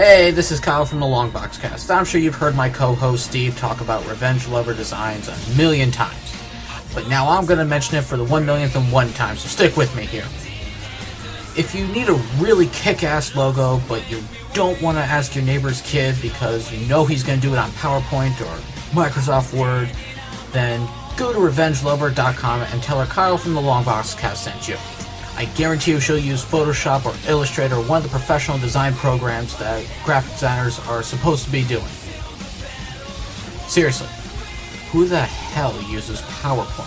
Hey, this is Kyle from the Longbox Cast. I'm sure you've heard my co-host Steve talk about Revenge Lover designs a million times. But now I'm going to mention it for the one millionth and one time, so stick with me here. If you need a really kick-ass logo, but you don't want to ask your neighbor's kid because you know he's going to do it on PowerPoint or Microsoft Word, then go to RevengeLover.com and tell her Kyle from the Longbox Cast sent you. I guarantee you she'll use Photoshop or Illustrator one of the professional design programs that graphic designers are supposed to be doing. Seriously, who the hell uses PowerPoint?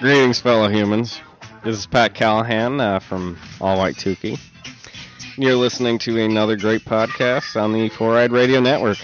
Greetings, fellow humans. This is Pat Callahan uh, from All White Tukey. You're listening to another great podcast on the Four Eyed Radio Network.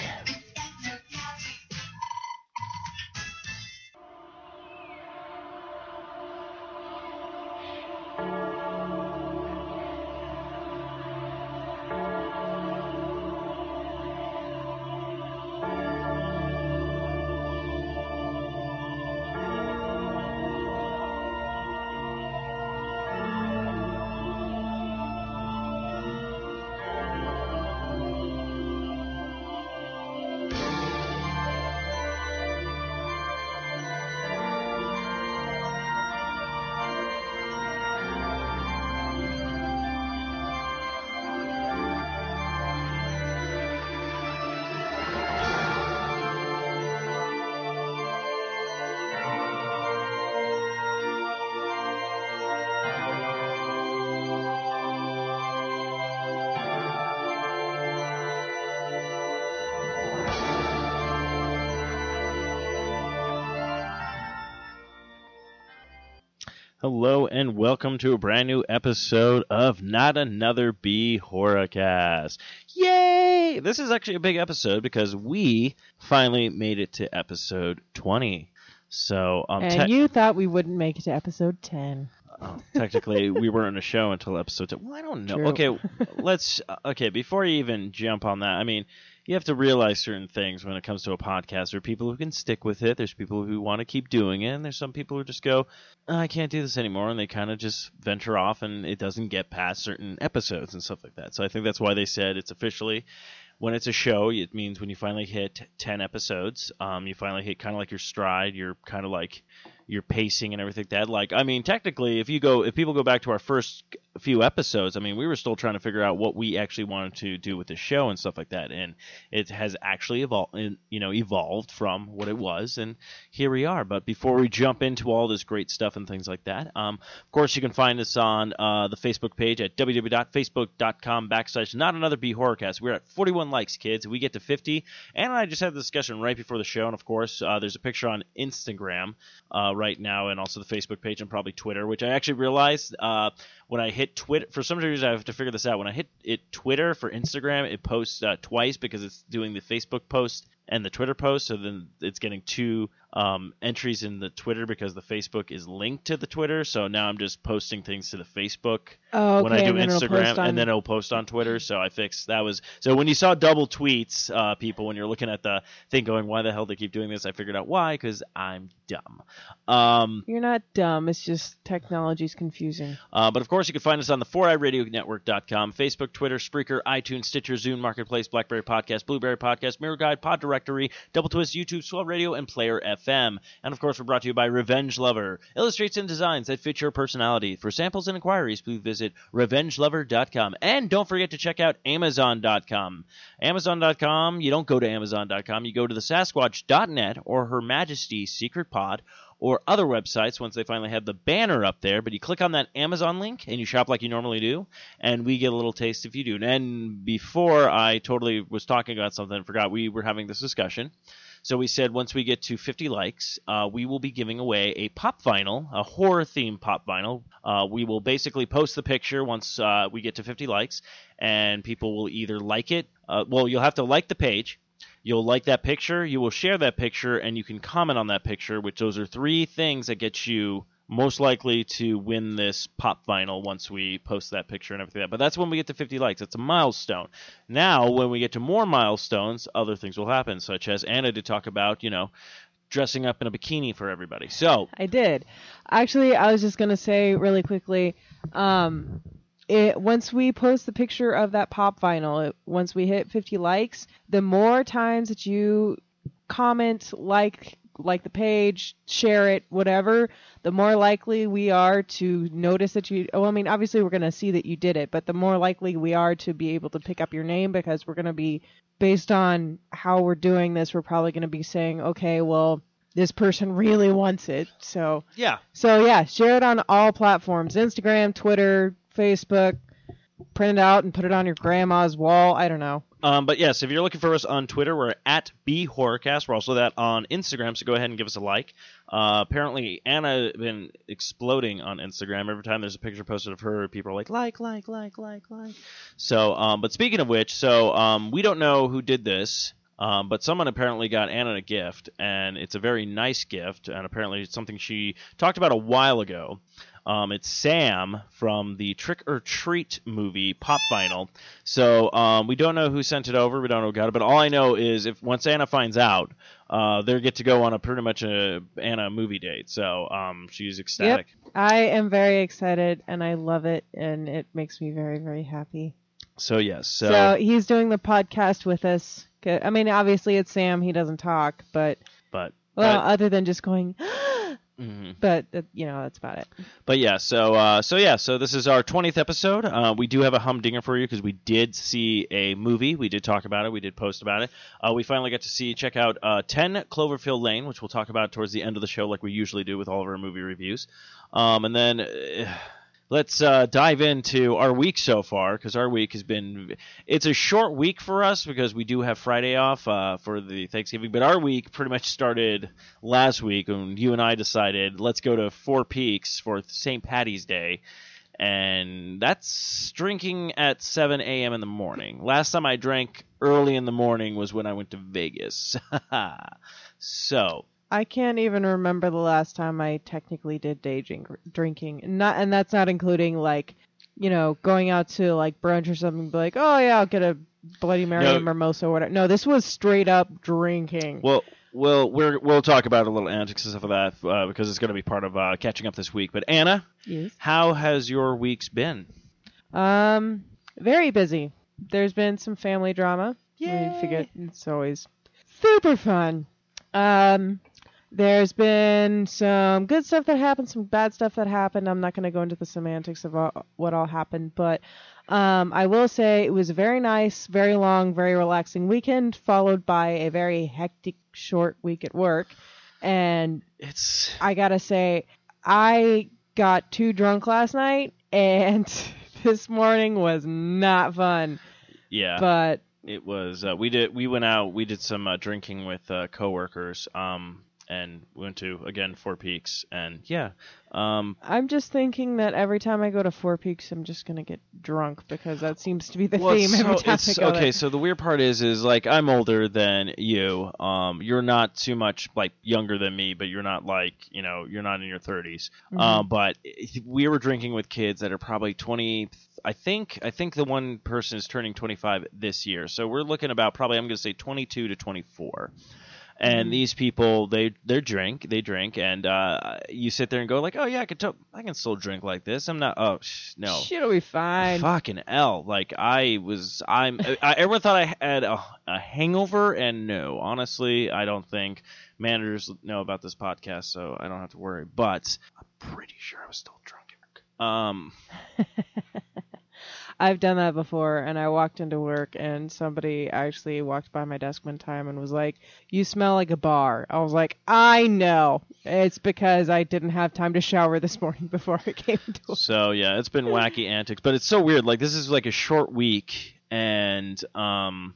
Hello and welcome to a brand new episode of Not Another B Horrorcast. Yay! This is actually a big episode because we finally made it to episode 20. So, um, and te- you thought we wouldn't make it to episode 10. oh, technically, we weren't on a show until episode 10. Well, I don't know. True. Okay, let's. uh, Okay, before you even jump on that, I mean, you have to realize certain things when it comes to a podcast. There are people who can stick with it. There's people who want to keep doing it. And there's some people who just go, "Oh, I can't do this anymore, and they kind of just venture off, and it doesn't get past certain episodes and stuff like that. So I think that's why they said it's officially. When it's a show, it means when you finally hit 10 episodes, um, you finally hit kind of like your stride. You're kind of like your pacing and everything like that. Like, I mean, technically, if you go, if people go back to our first few episodes, I mean, we were still trying to figure out what we actually wanted to do with the show and stuff like that, and it has actually evolved, you know, evolved from what it was, and here we are. But before we jump into all this great stuff and things like that, um, of course, you can find us on uh, the Facebook page at www.facebook.com backslash not another B horrorcast. We're at 41 likes, kids. We get to 50, and I just had the discussion right before the show, and of course, uh, there's a picture on Instagram uh, right now, and also the Facebook page and probably Twitter, which I actually realized uh, when I hit Twitter. For some reason, I have to figure this out. When I hit it Twitter for Instagram, it posts uh, twice because it's doing the Facebook post and the Twitter post. So then it's getting two um, entries in the Twitter because the Facebook is linked to the Twitter. So now I'm just posting things to the Facebook Oh, okay. when I do and Instagram, on- and then it'll post on Twitter. So I fixed that was so when you saw double tweets, uh, people when you're looking at the thing going, why the hell they keep doing this? I figured out why because I'm dumb. Um, You're not dumb. It's just technology's confusing. uh, but of course, you can find us on the 4iRadioNetwork.com, Facebook, Twitter, Spreaker, iTunes, Stitcher, Zune, Marketplace, BlackBerry Podcast, Blueberry Podcast, Miro Guide, Pod Directory, Double Twist, YouTube, Swell Radio, and Player FM. And of course, we're brought to you by Revenge Lover. Illustrates and designs that fit your personality. For samples and inquiries, please visit RevengeLover.com. And don't forget to check out Amazon.com. Amazon.com, you don't go to Amazon.com, you go to the Sasquatch.net or Her Majesty's Secret Pod or other websites once they finally have the banner up there. But you click on that Amazon link and you shop like you normally do, and we get a little taste if you do. And before I totally was talking about something and forgot, we were having this discussion. So we said once we get to 50 likes, uh, we will be giving away a pop vinyl, a horror themed pop vinyl. Uh, we will basically post the picture once uh, we get to 50 likes, and people will either like it. Uh, well, you'll have to like the page. You'll like that picture. You will share that picture, and you can comment on that picture. Which those are three things that get you most likely to win this pop vinyl once we post that picture and everything. But that's when we get to 50 likes. It's a milestone. Now, when we get to more milestones, other things will happen, such as Anna did talk about, you know, dressing up in a bikini for everybody. So, I did. Actually, I was just gonna say really quickly. Um, it once we post the picture of that pop vinyl, it, once we hit 50 likes, the more times that you comment, like like the page, share it, whatever, the more likely we are to notice that you. Oh, I mean, obviously we're gonna see that you did it, but the more likely we are to be able to pick up your name because we're gonna be based on how we're doing this. We're probably gonna be saying, okay, well, this person really wants it, so. yeah. So yeah, share it on all platforms: Instagram, Twitter, Facebook. Print it out and put it on your grandma's wall. I don't know. Um, but yes, if you're looking for us on Twitter, we're at BHorrorcast. We're also that on Instagram, so go ahead and give us a like. Uh, apparently, Anna has been exploding on Instagram. Every time there's a picture posted of her, people are like, like, like, like, like, like. So, um, but speaking of which, so um, we don't know who did this. Um, but someone apparently got Anna a gift, and it's a very nice gift, and apparently it's something she talked about a while ago. Um, it's Sam from the Trick or Treat movie Pop Vinyl. So um, we don't know who sent it over. We don't know who got it. But all I know is if once Anna finds out, uh, they get to go on a pretty much a Anna movie date. So um, she's ecstatic. I am very excited and I love it and it makes me very very happy. So yes. So, So, he's doing the podcast with us. I mean, obviously it's Sam. He doesn't talk, but but well, but, other than just going, mhm. but uh, you know that's about it. But yeah, so uh, so yeah, so this is our twentieth episode. Uh, we do have a humdinger for you because we did see a movie. We did talk about it. We did post about it. Uh, we finally got to see check out uh, Ten Cloverfield Lane, which we'll talk about towards the end of the show, like we usually do with all of our movie reviews. Um, and then. Let's uh, dive into our week so far because our week has been. It's a short week for us because we do have Friday off uh, for the Thanksgiving, but our week pretty much started last week when you and I decided let's go to Four Peaks for St. Patty's Day, and that's drinking at 7 a.m. in the morning. Last time I drank early in the morning was when I went to Vegas. so I can't even remember the last time I technically did day drink, drinking. Not, and that's not including like, you know, going out to like brunch or something. Be like, oh yeah, I'll get a Bloody Mary No. and mimosa or whatever. No, this was straight up drinking. Well, we'll we're, we'll talk about a little antics and stuff of that uh, because it's going to be part of uh, catching up this week. But Anna, yes. how has your weeks been? Um, very busy. There's been some family drama. Yeah. We figure it's always super fun. Um, there's been some good stuff that happened, some bad stuff that happened. I'm not going to go into the semantics of all, what all happened, but um, I will say it was a very nice, very long, very relaxing weekend, followed by a very hectic, short week at work. And It's I gotta say, I got too drunk last night, and this morning was not fun. yeah. But it was uh, we did we went out we did some uh, drinking with uh, coworkers um and went to again Four Peaks and yeah um I'm just thinking that every time I go to Four Peaks, I'm just gonna get drunk because that seems to be the well, theme so every time I go. okay there. so the weird part is is like I'm older than you um you're not too much like younger than me but you're not like you know you're not in your 30s Mm-hmm. um but we were drinking with kids that are probably 20 I think I think the one person is turning 25 this year so we're looking about probably I'm going to say 22 to 24 and Mhm. these people they they drink they drink and uh, you sit there and go like oh yeah I can to- I can still drink like this I'm not oh sh- no Shit'll be fine. fucking L like I was I'm I everyone thought I had a, a hangover and no honestly I don't think managers know about this podcast so I don't have to worry but I'm pretty sure I was still drunk um I've done that before, and I walked into work, and somebody actually walked by my desk one time and was like, "You smell like a bar." I was like, "I know. It's because I didn't have time to shower this morning before I came to work." So yeah, it's been wacky antics, but it's so weird. Like this is like a short week, and um,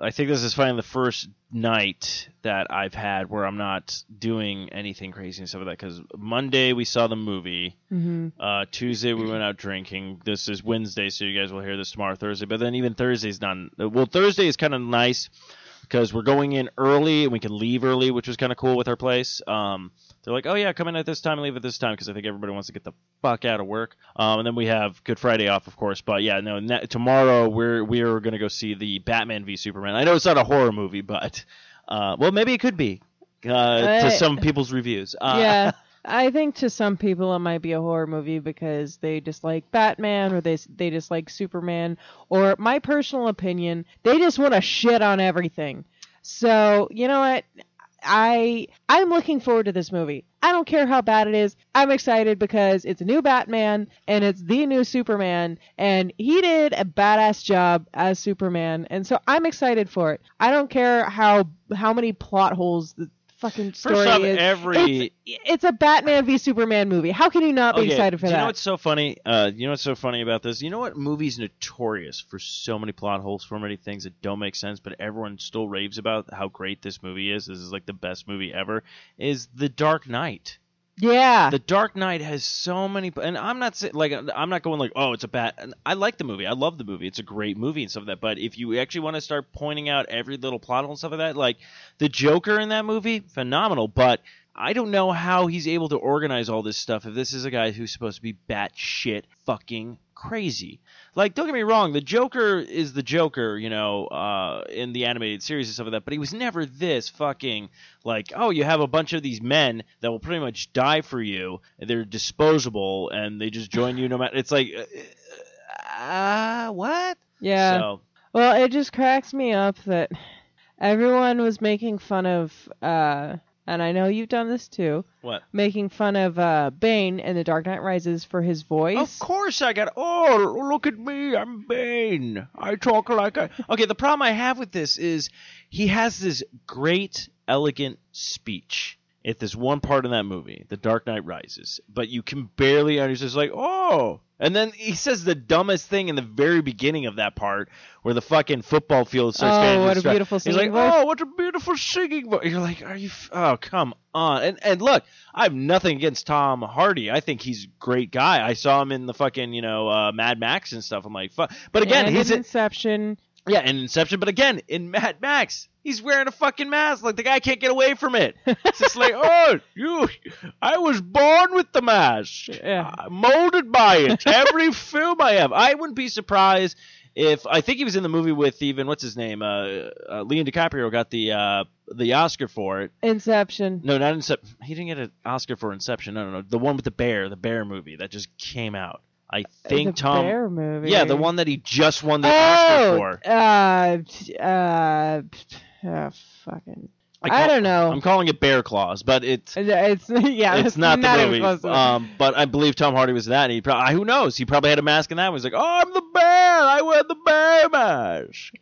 I think this is finally the first night that I've had where I'm not doing anything crazy and stuff like that. Because Monday we saw the movie, hmm uh, Tuesday we went out drinking. This is Wednesday, so you guys will hear this tomorrow, Thursday. But then even Thursday's not. Well, Thursday is kind of nice. because we're going in early and we can leave early, which was kind of cool with our place. Um, they're like, oh yeah, come in at this time and leave at this time because I think everybody wants to get the fuck out of work. Um, and then we have Good Friday off, of course. But yeah, no, ne- tomorrow we're we're gonna go see the Batman v Superman. I know it's not a horror movie, but uh, well, maybe it could be uh, to some people's reviews. Uh, yeah. I think to some people it might be a horror movie because they dislike Batman or they they dislike Superman or my personal opinion they just want to shit on everything. So you know what I I'm looking forward to this movie. I don't care how bad it is. I'm excited because it's a new Batman and it's the new Superman and he did a badass job as Superman and so I'm excited for it. I don't care how how many plot holes fucking story First off, is. every It's, it's a Batman v Superman movie. How can you not be Okay, excited for do you know what's so funny? Uh, you know what's so funny about this? You know what movie's notorious for so many plot holes, for many things that don't make sense, but everyone still raves about how great this movie is. This is like the best movie ever. Is The Dark Knight. Yeah. The Dark Knight has so many, and I'm not saying like I'm not going like, oh, it's a bad. I like the movie. I love the movie. It's a great movie and stuff like that. But if you actually want to start pointing out every little plot hole and stuff like that, like the Joker in that movie, phenomenal. But I don't know how he's able to organize all this stuff if this is a guy who's supposed to be batshit fucking crazy. Like, don't get me wrong, the Joker is the Joker, you know, uh, in the animated series and stuff like that, but he was never this fucking like, oh, you have a bunch of these men that will pretty much die for you, and they're disposable, and they just join you no matter. It's like, uh, uh, what? yeah. So, Well, it just cracks me up that everyone was making fun of uh and I know you've done this too, what? making fun of uh Bane in The Dark Knight Rises for his voice. Of course I got. Oh, look at me! I'm Bane. I talk like a. Okay, the problem I have with this is he has this great, elegant speech at this one part in that movie, The Dark Knight Rises, but you can barely understand. It's like, oh, and then he says the dumbest thing in the very beginning of that part, where the fucking football field starts Oh, what a beautiful He's like, voice. oh, what a beautiful singing voice. You're like, are you? F- oh, come on. And and look, I have nothing against Tom Hardy. I think he's a great guy. I saw him in the fucking you know uh, Mad Max and stuff. I'm like, fuck. But again, and he's in, Inception. Yeah, in Inception. But again, in Mad Max, he's wearing a fucking mask. Like the guy can't get away from it. It's just like, oh, you, I was born with the mask, Yeah. uh, molded by it. Every film I have, I wouldn't be surprised if I think he was in the movie with even what's his name, uh, uh Leon DiCaprio got the uh the Oscar for it. Inception. No, not Inception. He didn't get an Oscar for Inception. No, no, no. The one with the bear, the bear movie that just came out. I think the Tom. Bear movie. Yeah, the one that he just won the Oscar Oh, for. uh, uh, uh, fucking. I, call- don't know. I'm calling it Bear Claws, but it's It's yeah, it's not, the even movie. close to it. Um, but I believe Tom Hardy was that. And he probably who knows? He probably had a mask in that. one. He's like, oh, I'm the bear. I wear the bear mask.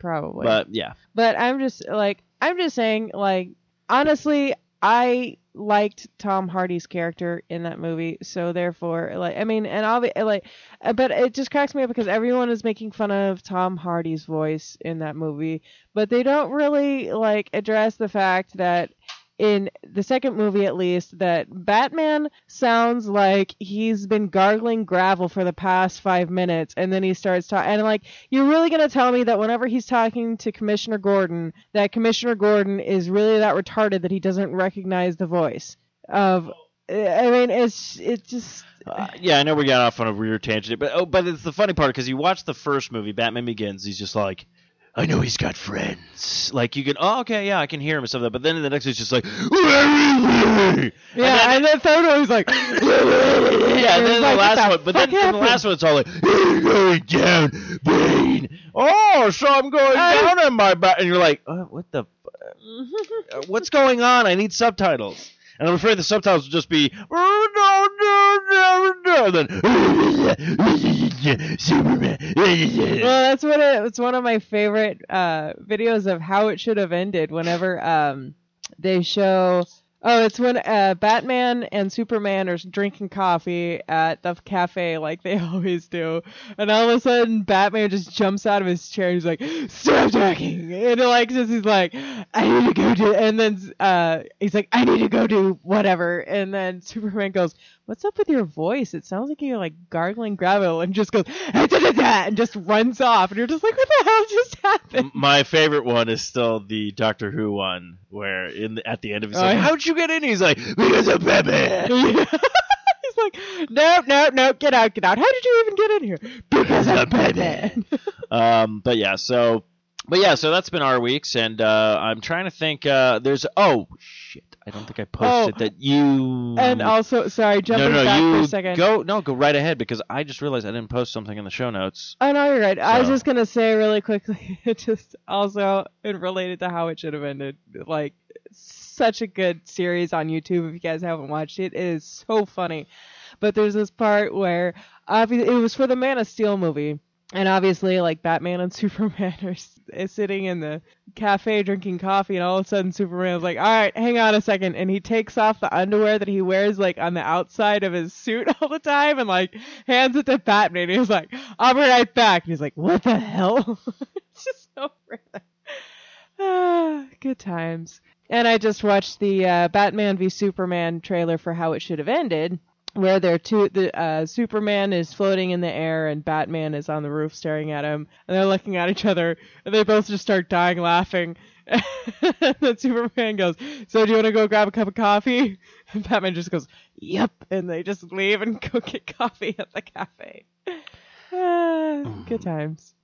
Probably. But yeah, But I'm just like I'm just saying like honestly I liked Tom Hardy's character in that movie so therefore like I mean and be like uh, but it just cracks me up because everyone is making fun of Tom Hardy's voice in that movie but they don't really like address the fact that in the second movie at least that Batman sounds like he's been gargling gravel for the past 5 minutes and then he starts talking and like you're really going to tell me that whenever he's talking to Commissioner Gordon, that Commissioner Gordon is really that retarded that he doesn't recognize the voice of. I mean, it's it's just. uh, yeah. I know we got off on a weird tangent, but oh, but it's the funny part because you watch the first movie, Batman Begins. He's just like. I know he's got friends. Like you can, oh okay, yeah, I can hear him and stuff like that. But then in the next, it's just like, where is he? Yeah, and then third one, he's like. yeah, and then the last one, but fuck then the last one, it's all like, "You're going down, Bane." Oh, so I'm going I- down on my back, and you're like, uh, "What the? F- uh, what's going on? I need subtitles." And I'm afraid the subtitles will just be, "Oh, no, no, no, no," then Superman. Well, that's what it, it's one of my favorite uh, videos of how it should have ended. Whenever um, they show, oh, it's when uh, Batman and Superman are drinking coffee at the cafe like they always do, and all of a sudden Batman just jumps out of his chair. and He's like, "Stop talking!" And like just he's like, "I need to go do," and then uh, he's like, "I need to go do whatever," and then Superman goes, what's up with your voice? It sounds like you're like gargling gravel and just goes and just runs off, and you're just like, what the hell just happened? My favorite one is still the Doctor Who one, where in the, at the end of it, he's Oh, like, "How'd you get in?" He's like, "Because of Batman." He's like, no, no, no, get out, get out. How did you even get in here? Because of Batman. um, but yeah, so, but yeah, so that's been our weeks, and uh, I'm trying to think. Uh, there's oh shit, I don't think I oh, posted Oh, that you. and also, sorry, no, jumping no, back you for a second. go no, go right ahead because I just realized I didn't post something in the show notes. Oh no, you're right. I was just gonna say really quickly, just also and related to how it should have ended. Like, such a good series on YouTube. If you guys haven't watched it, it is so funny. But there's this part where obviously it was for the Man of Steel movie, and obviously like Batman and Superman are s- sitting in the cafe drinking coffee, and all of a sudden Superman's like, "All right, hang on a second. and he takes off the underwear that he wears like on the outside of his suit all the time, and like hands it to Batman. And he's like, "I'll be right back." And he's like, "What the hell?" it's just so random. Ah, good times. And I just watched the uh, Batman v Superman trailer for how it should have ended, where they're two. The uh, Superman is floating in the air and Batman is on the roof staring at him, and they're looking at each other, and they both just start dying laughing. and then Superman goes, "So do you want to go grab a cup of coffee?" And Batman just goes, "Yep," and they just leave and go get coffee at the cafe. Ah, good times.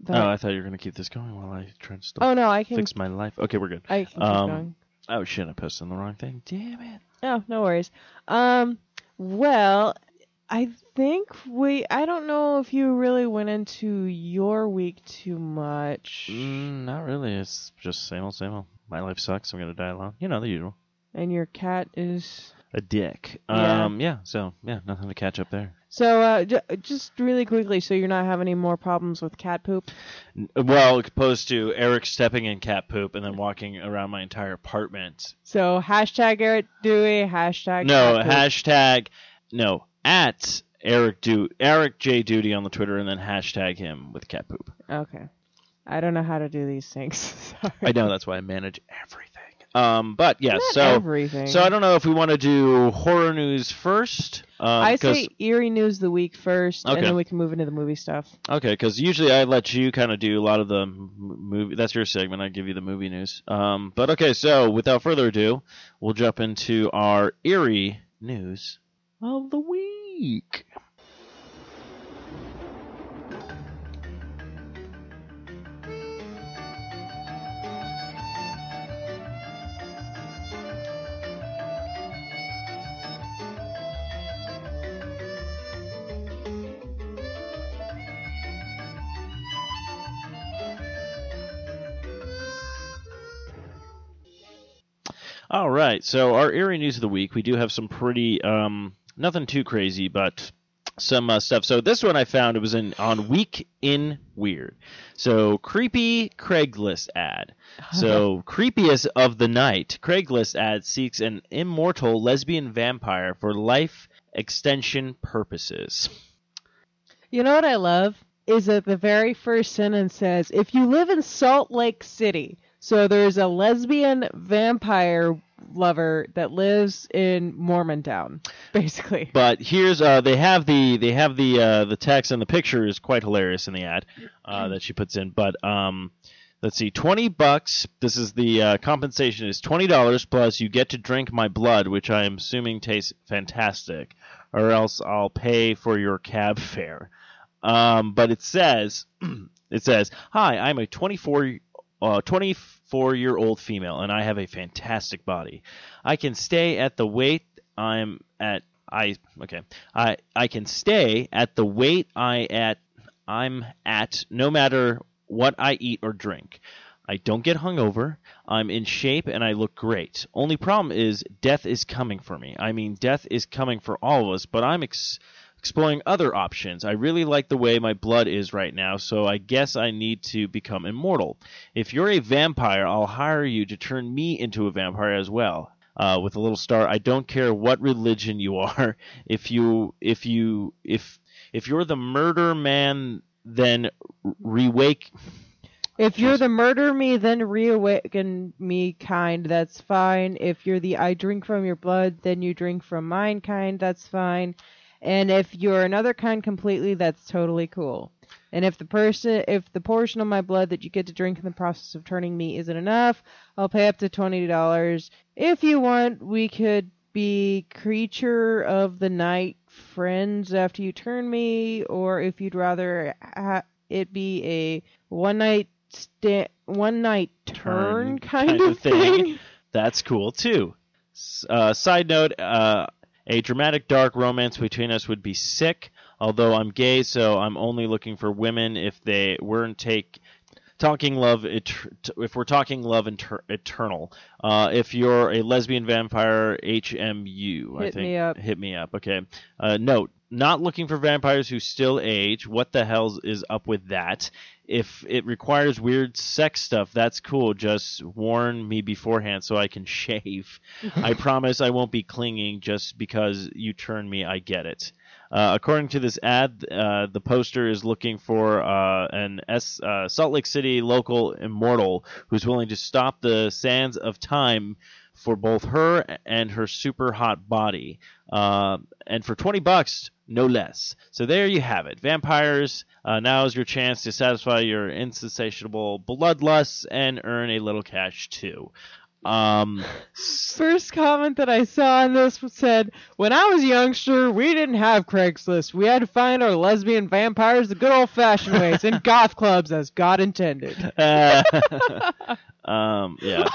But- oh, I thought you were gonna keep this going while I try to still oh no, I can. fix my life. Okay, we're good. I can keep Um, going. Oh shit, I posted the wrong thing. Damn it. Oh, no worries. Um, well, I think we. I don't know if you really went into your week too much, Mm, not really. It's just same old, same old. My life sucks. I'm gonna die alone. You know the usual. and your cat is. A dick. Yeah. Um. Yeah. So yeah, nothing to catch up there. So, uh, j- just really quickly, so you're not having any more problems with cat poop. N- Well, opposed to Eric stepping in cat poop and then walking around my entire apartment. So hashtag Eric Dewey, hashtag. No cat poop. hashtag. No at Eric Do Eric J Duty on the Twitter and then hashtag him with cat poop. Okay. I don't know how to do these things. Sorry. I know that's why I manage everything. Um. But yeah. Not so. everything. So I don't know if we want to do horror news first. Um, I say eerie news of the week first, Okay. and then we can move into the movie stuff. Okay, because usually I let you kind of do a lot of the m- movie. That's your segment. I give you the movie news. Um, but okay, so without further ado, we'll jump into our eerie news of the week. All right, so our eerie news of the week. We do have some pretty, um, nothing too crazy, but some uh, stuff. So this one I found it was in on Week in Weird. So creepy Craigslist ad. So creepiest of the night. Craigslist ad seeks an immortal lesbian vampire for life extension purposes. You know what I love is that the very first sentence says, "If you live in Salt Lake City." So there's a lesbian vampire lover that lives in Mormontown, basically. But here's uh they have the they have the uh the text and the picture is quite hilarious in the ad uh that she puts in. But um let's see, twenty bucks. This is the uh, compensation is twenty dollars plus you get to drink my blood, which I am assuming tastes fantastic, or else I'll pay for your cab fare. Um, but it says it says, "Hi, I'm a 24 uh, 24 year old female, and I have a fantastic body. I can stay at the weight I'm at. I okay. I I can stay at the weight I at I'm at no matter what I eat or drink. I don't get hungover. I'm in shape and I look great. Only problem is death is coming for me. I mean, death is coming for all of us, but I'm ex- exploring other options. I really like the way my blood is right now, so I guess I need to become immortal. If you're a vampire, I'll hire you to turn me into a vampire as well. Uh, with a little star. I don't care what religion you are. If you if you if if you're the murder man, then rewake. If you're the murder me, then reawaken me kind, that's fine. If you're the I drink from your blood, then you drink from mine kind, that's fine. And if you're another kind completely, that's totally cool. And if the person, if the portion of my blood that you get to drink in the process of turning me isn't enough, I'll pay up to twenty dollars. If you want, we could be creature of the night friends after you turn me, or if you'd rather ha- it be a one night sta- one night turn, Turn kind, kind of thing. thing. That's cool too. Uh, side note: uh, a dramatic dark romance between us would be sick. Although I'm gay, so I'm only looking for women if they weren't take talking love. Et- if we're talking love inter- eternal. Uh, if you're a lesbian vampire, HMU, I Hit think. me up. Hit me up. Okay. Uh, note: not looking for vampires who still age. What the hell is up with that? if it requires weird sex stuff, that's cool. Just warn me beforehand so I can shave. I promise I won't be clinging just because you turn me. I get it. Uh, according to this ad, uh, the poster is looking for uh, an S- uh, Salt Lake City local immortal who's willing to stop the sands of time for both her and her super hot body, uh, and for twenty bucks, no less. So there you have it. Vampires. Now is your chance to satisfy your insatiable bloodlusts and earn a little cash too. Um, First comment that I saw on this said, "When I was a youngster, we didn't have Craigslist. We had to find our lesbian vampires the good old-fashioned ways in goth clubs, as God intended." uh, um, yeah.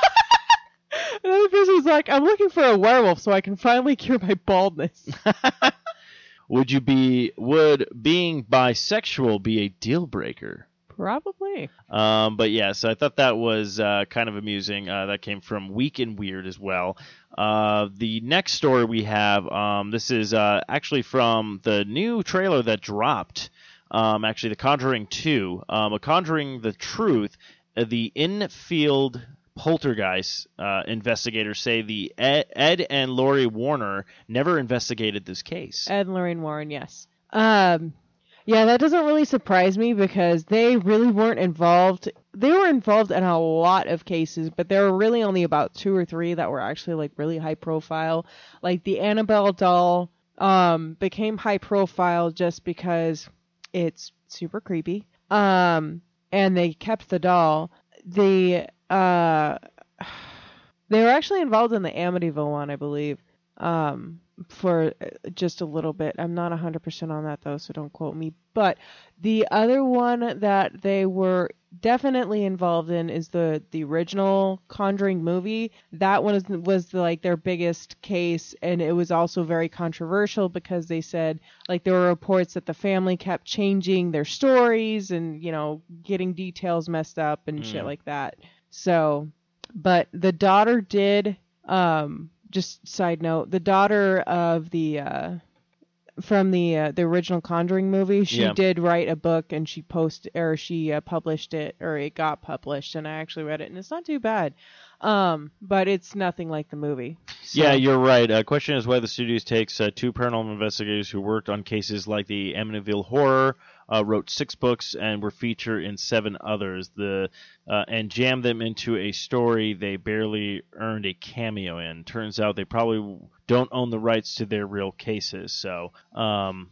Another person was like, "I'm looking for a werewolf so I can finally cure my baldness." Would you be would being bisexual be a deal breaker? Probably. Um, but So I thought that was uh, kind of amusing. Uh, that came from Week in Weird as well. Uh, the next story we have, um, this is uh, actually from the new trailer that dropped. Um, actually, The Conjuring 2, um, A Conjuring the Truth. Uh, the Enfield poltergeist uh, investigators say the Ed, Ed and Lori Warner never investigated this case. Ed and Lorraine Warren, yes. Um, yeah, that doesn't really surprise me because they really weren't involved. They were involved in a lot of cases, but there were really only about two or three that were actually like really high profile. Like the Annabelle doll um, became high profile just because it's super creepy. Um, and they kept the doll. The uh, they were actually involved in the Amityville one, I believe. Um, for uh, just a little bit. I'm not 100% on that though, so don't quote me. But the other one that they were definitely involved in is the the original Conjuring movie. That one was, was like their biggest case, and it was also very controversial because they said like there were reports that the family kept changing their stories and you know getting details messed up and shit Mm. like that. So, but the daughter did um just side note, the daughter of the uh from the uh, the original Conjuring movie, she Yeah. did write a book and she posted or she uh, published it or it got published and I actually read it and it's not too bad. Um, but it's nothing like the movie. So- Yeah, you're right. Uh, question is why the studios takes uh, two paranormal investigators who worked on cases like the Amityville Horror, uh, wrote six books, and were featured in seven others. The uh, and jammed them into a story they barely earned a cameo in. Turns out they probably don't own the rights to their real cases. So, um,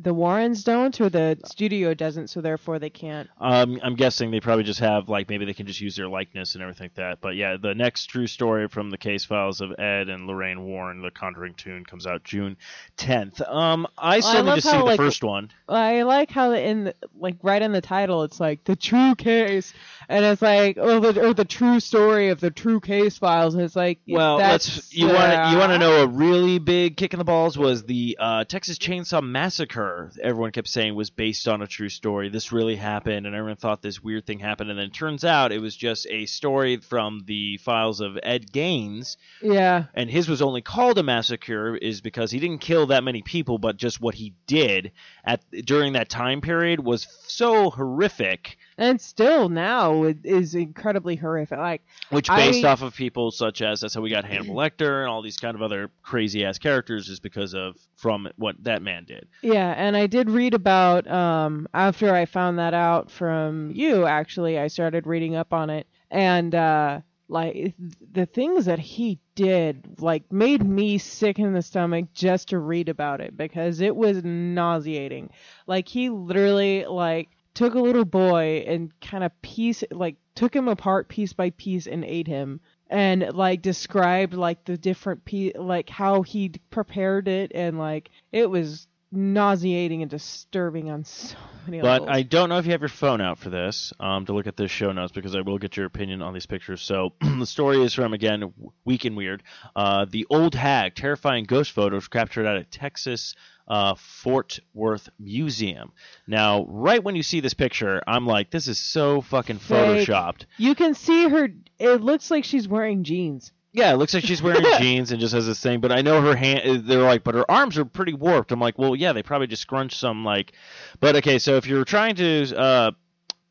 the Warrens don't or the studio doesn't, so therefore they can't. Um, I'm guessing they probably just have like maybe they can just use their likeness and everything like that. But yeah, the next true story from the case files of Ed and Lorraine Warren, the Conjuring 2, comes out June 10th. Um, I still need love to see how, the like, first one. I like how in the, like right in the title it's like the true case, and it's like oh the or the true story of the true case files. And it's like Well, that's, let's you want to you want to know a really big kick in the balls was the uh, Texas Chainsaw Massacre. Everyone kept saying was based on a true story. This really happened, and everyone thought this weird thing happened. And then it turns out it was just a story from the files of Ed Gaines. Yeah, and his was only called a massacre is because he didn't kill that many people, but just what he did at during that time period was so horrific, and still now it is incredibly horrific. Like which based I- off of people such as that's how we got Hannibal Lecter and all these kind of other crazy ass characters is because of from what that man did. yeah, and I did read about um after I found that out from you actually I started reading up on it and uh like the things that he did like made me sick in the stomach just to read about it because it was nauseating. Like he literally like took a little boy and kind of piece like took him apart piece by piece and ate him and like described like the different pe- like how he prepared it and like it was nauseating and disturbing on so many levels. But levels. I don't know if you have your phone out for this um, to look at the show notes because I will get your opinion on these pictures. So the story is from again Week in Weird. Uh, the old hag, terrifying ghost photos captured out of Texas uh, Fort Worth museum. Now, right when you see this picture, I'm like, this is so fucking photoshopped. you can see her. It looks like she's wearing jeans. Yeah, it looks like she's wearing jeans and just has this thing. But I know her hand. They're like, but her arms are pretty warped. I'm like, well, yeah, they probably just scrunched some like. But okay, so if you're trying to uh,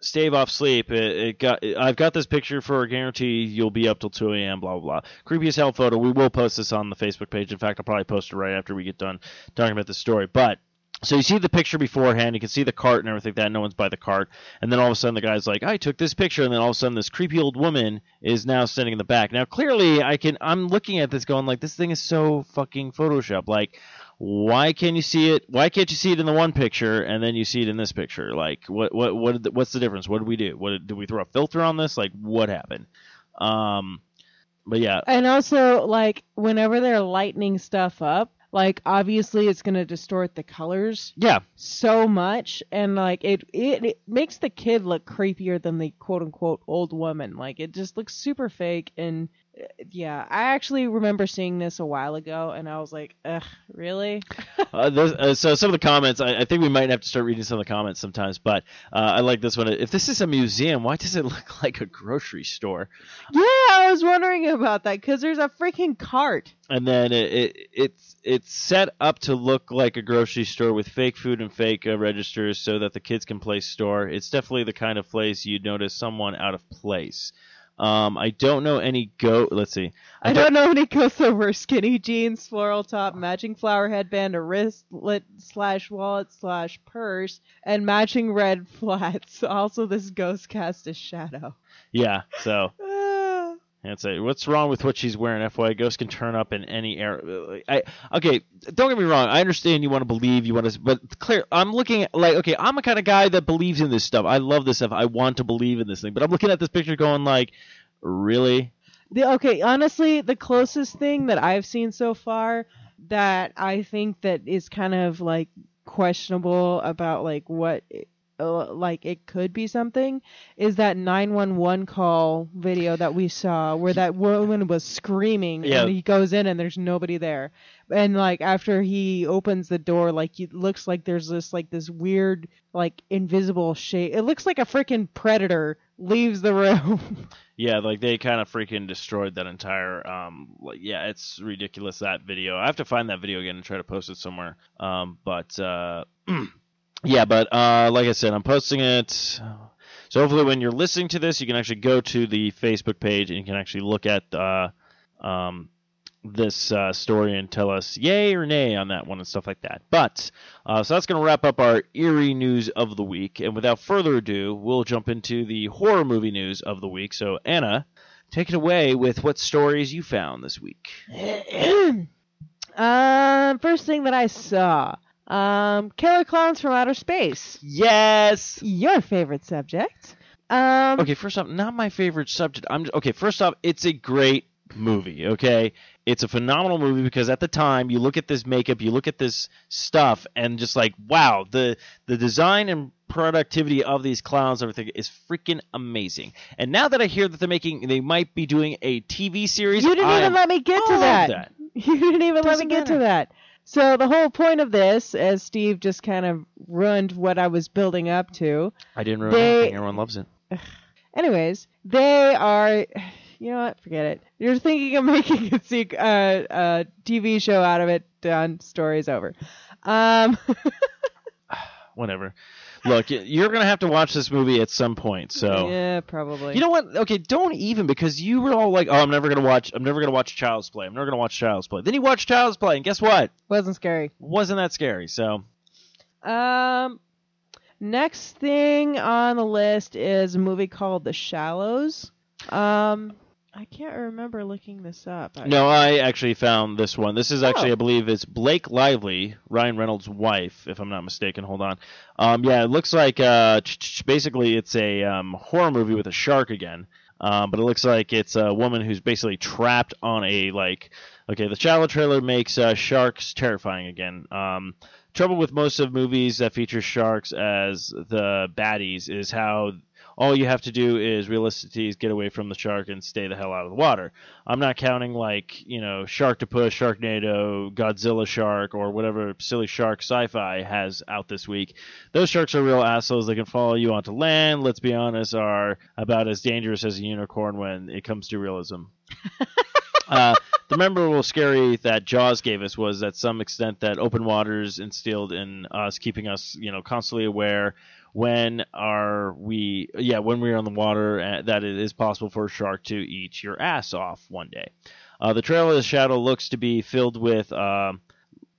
stave off sleep, it, it got. I've got this picture for a guarantee you'll be up till 2 a.m. Blah blah blah. Creepy as hell photo. We will post this on the Facebook page. In fact, I'll probably post it right after we get done talking about the story. But so you see the picture beforehand, you can see the cart and everything like that. No one's by the cart, and then all of a sudden the guy's like, "I took this picture," and then all of a sudden this creepy old woman is now standing in the back. Now clearly, I can I'm looking at this going like, this thing is so fucking Photoshop. Like, why can you see it? Why can't you see it in the one picture and then you see it in this picture? Like, what what what the- what's the difference? What did we do? What did, we throw a filter on this? Like, what happened? Um, but yeah, And also, like, whenever they're lightening stuff up, like, obviously it's going to distort the colors yeah, so much. And, like, it, it, it makes the kid look creepier than the quote unquote old woman. Like, it just looks super fake. And, yeah, I actually remember seeing this a while ago, and I was like, ugh, really? uh, uh, so some of the comments, I, I think we might have to start reading some of the comments sometimes. But uh, I like this one. If this is a museum, why does it look like a grocery store? Yeah, I was wondering about that because there's a freaking cart. and then it, it it's it's set up to look like a grocery store with fake food and fake uh, registers so that the kids can play store. It's definitely the kind of place you'd notice someone out of place. Um, I don't know any go. Let's see. I don't know any ghosts over skinny jeans, floral top, matching flower headband, a wristlet slash wallet slash purse, and matching red flats. Also, this ghost cast a shadow. Yeah. So Ah. say. What's wrong with what she's wearing? FYI, ghosts can turn up in any era. I okay. Don't get me wrong. I understand you want to believe. You want to, but clear. I'm looking at like okay. I'm a kind of guy that believes in this stuff. I love this stuff. I want to believe in this thing. But I'm looking at this picture, going like, really? The, okay, honestly, the closest thing that I've seen so far that I think that is kind of like questionable about like what uh, like it could be something is that 911 call video that we saw where that woman was screaming Yeah. and he goes in and there's nobody there and like after he opens the door like it looks like there's this like this weird like invisible shape it looks like a freaking predator leaves the room Yeah, like they kind of freaking destroyed that entire. Um, like, yeah, it's ridiculous that video. I have to find that video again and try to post it somewhere. Um, but uh, yeah, but uh, like I said, I'm posting it. So hopefully, when you're listening to this, you can actually go to the Facebook page and you can actually look at uh, um, this uh, story and tell us yay or nay on that one and stuff like that. But uh, so that's going to wrap up our eerie news of the week. And without further ado, we'll jump into the horror movie news of the week. So Anna, take it away with what stories you found this week. um, first thing that I saw, um, Killer Clowns from Outer Space. Yes. Your favorite subject. Um, Okay, first off, not my favorite subject. I'm okay. First off, it's a great movie. Okay, it's a phenomenal movie because at the time you look at this makeup, you look at this stuff, and just like wow, the the design and productivity of these clowns, everything is freaking amazing. And now that I hear that they're making, they might be doing a TV series. you didn't I even let me get to that. that. You didn't even let me Doesn't get to that. So the whole point of this, as Steve just kind of ruined what I was building up to. I didn't ruin They- anything. Everyone loves it. Anyways, they are. You know what? Forget it. You're thinking of making a, sequ- uh, a TV show out of it. Done. Story's over. Um, Whatever. Look, you're gonna have to watch this movie at some point. So. yeah, probably. You know what? Okay, don't even because you were all like, "Oh, I'm never gonna watch. I'm never gonna watch Child's Play. I'm never gonna watch Child's Play." Then you watch Child's Play, and guess what? wasn't scary. Wasn't that scary? So Um, next thing on the list is a movie called The Shallows. Um, I can't remember looking this up. I- No, I actually found this one. This is actually, Oh. I believe, it's Blake Lively, Ryan Reynolds' wife, if I'm not mistaken. Hold on. Um, yeah, it looks like uh, basically it's a um, horror movie with a shark again. Um, but it looks like it's a woman who's basically trapped on a like. Okay, the shallow trailer makes uh, sharks terrifying again. Um, trouble with most of movies that feature sharks as the baddies is how all you have to do is realistically is get away from the shark and stay the hell out of the water. I'm not counting like you know Sharktopus, Sharknado, Godzilla shark, or whatever silly shark sci-fi has out this week. Those sharks are real assholes. They can follow you onto land. Let's be honest, are about as dangerous as a unicorn when it comes to realism. uh, the memorable scary that Jaws gave us was at some extent that open waters instilled in us, keeping us you know constantly aware when are we yeah when we're on the water uh, that it is possible for a shark to eat your ass off one day uh, the trail of the shadow looks to be filled with um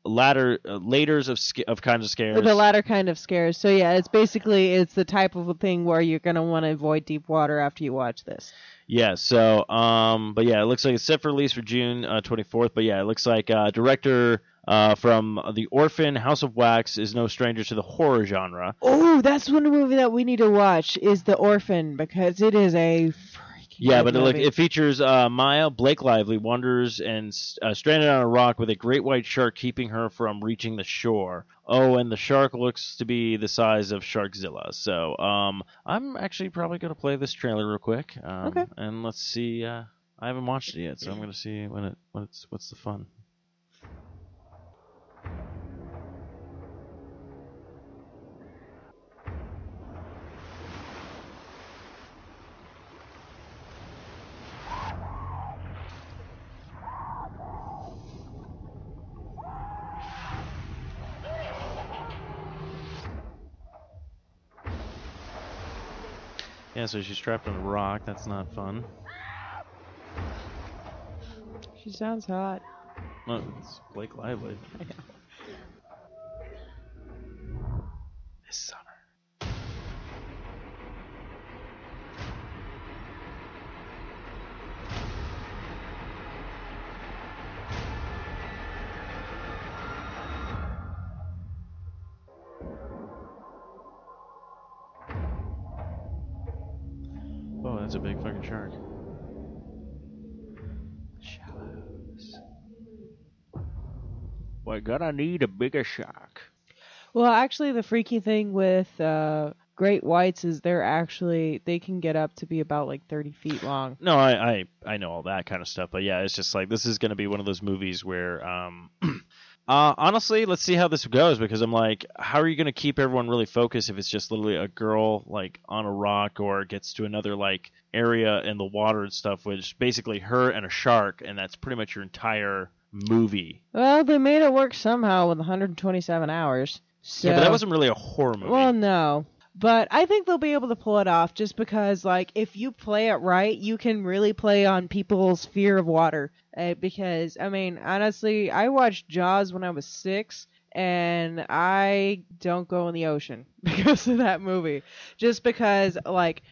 ladder uh, of sca- of kinds of scares The latter kind of scares. So yeah, it's basically it's the type of thing where you're gonna want to avoid deep water after you watch this. Yeah, so um but yeah, it looks like it's set for release for June uh, 24th, but yeah, it looks like uh director uh from The Orphan House of Wax is no stranger to the horror genre. Oh, that's one movie that we need to watch is The Orphan because it is a freaking Yeah, but it, it features uh, Maya Blake Lively wanders and uh, stranded on a rock with a great white shark keeping her from reaching the shore. Oh, and the shark looks to be the size of Sharkzilla. So, um, I'm actually probably gonna play this trailer real quick. Um, Okay. And let's see. Uh, I haven't watched it yet, so I'm gonna see when it what's what's the fun. Yeah, so she's trapped on a rock. That's not fun. she sounds hot. No, it's Blake Lively. This. Gonna need a bigger shark. Well, actually, the freaky thing with uh, great whites is they're actually they can get up to be about like 30 feet long. No, I, I I know all that kind of stuff, but yeah, it's just like this is gonna be one of those movies where, um, uh, honestly, let's see how this goes because I'm like, how are you gonna keep everyone really focused if it's just literally a girl like on a rock or gets to another like area in the water and stuff, which basically her and a shark, and that's pretty much your entire movie. Well, they made it work somehow with 127 hours. So, Yeah, but that wasn't really a horror movie. Well, no. But I think they'll be able to pull it off just because, like, if you play it right, you can really play on people's fear of water. Uh, because, I mean, honestly, I watched Jaws when I was six, and I don't go in the ocean because of that movie. Just because, like,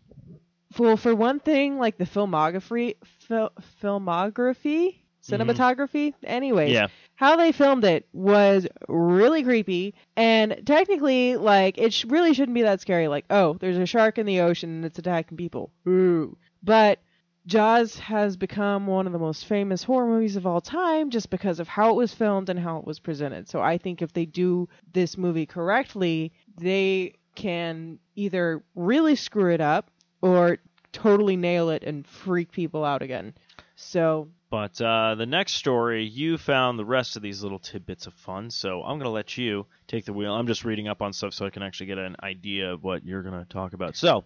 well, for one thing, like the filmography, fil- filmography, Mm-hmm. cinematography. Anyways, yeah, how they filmed it was really creepy and technically like it sh- really shouldn't be that scary like oh there's a shark in the ocean and it's attacking people. Ooh. But jaws has become one of the most famous horror movies of all time just because of how it was filmed and how it was presented. So i think if they do this movie correctly they can either really screw it up or totally nail it and freak people out again. So But uh, the next story, you found the rest of these little tidbits of fun, so I'm going to let you take the wheel. I'm just reading up on stuff so I can actually get an idea of what you're going to talk about. So,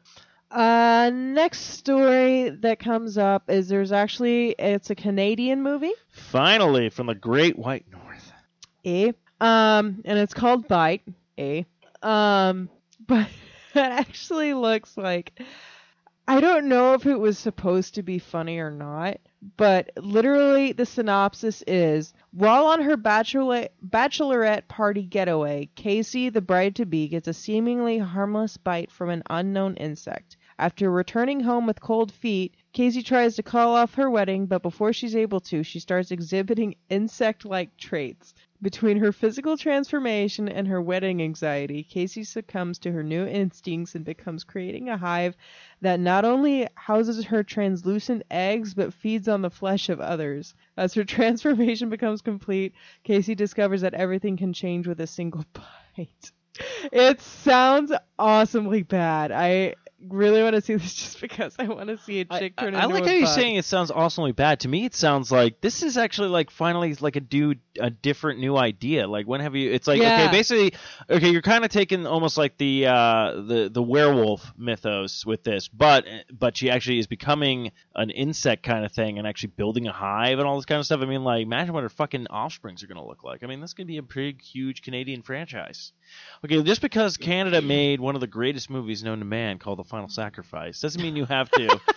Uh, next story that comes up is there's actually it's a Canadian movie, finally, from the Great White North. eh? Um, and it's called Bite, eh? Um, but it actually looks like I don't know if it was supposed to be funny or not, but literally the synopsis is while on her bachelorette, bachelorette party getaway, Casey, the bride to be, gets a seemingly harmless bite from an unknown insect. After returning home with cold feet, Casey tries to call off her wedding, but before she's able to, she starts exhibiting insect like traits. Between her physical transformation and her wedding anxiety, Casey succumbs to her new instincts and becomes creating a hive that not only houses her translucent eggs but feeds on the flesh of others. As her transformation becomes complete, Casey discovers that everything can change with a single bite. It sounds awesomely bad. I really want to see this just because I want to see a chick I, turn I into like a how you're bug. saying it sounds awesomely bad. To me, it sounds like this is actually like finally like a dude a different new idea. Like when have you? It's like Yeah. okay, basically okay, you're kind of taking almost like the uh, the the werewolf mythos with this, but but she actually is becoming an insect kind of thing and actually building a hive and all this kind of stuff. I mean, like imagine what her fucking offsprings are gonna look like. I mean, this could be a big, huge Canadian franchise. Okay, just because Canada made one of the greatest movies known to man called The Final Sacrifice doesn't mean you have to.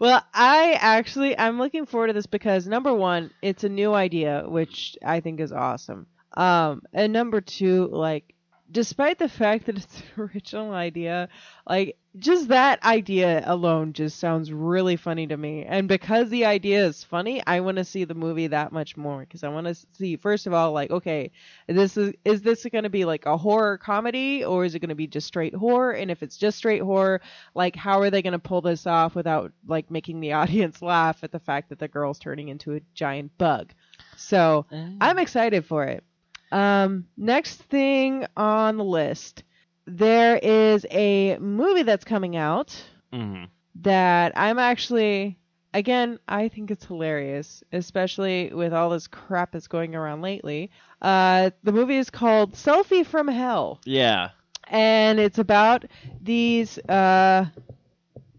Well, I actually I'm looking forward to this because number one, it's a new idea, which I think is awesome. Um, and number two, like, despite the fact that it's an original idea, like just that idea alone just sounds really funny to me. And because the idea is funny, I want to see the movie that much more because I want to see first of all, like, okay, this is is this going to be like a horror comedy or is it going to be just straight horror? And if it's just straight horror, like how are they going to pull this off without like making the audience laugh at the fact that the girl's turning into a giant bug? So I'm excited for it. Um, next thing on the list, there is a movie that's coming out Mhm. that I'm actually, again, I think it's hilarious, especially with all this crap that's going around lately. Uh, the movie is called Selfie from Hell Yeah. and it's about these uh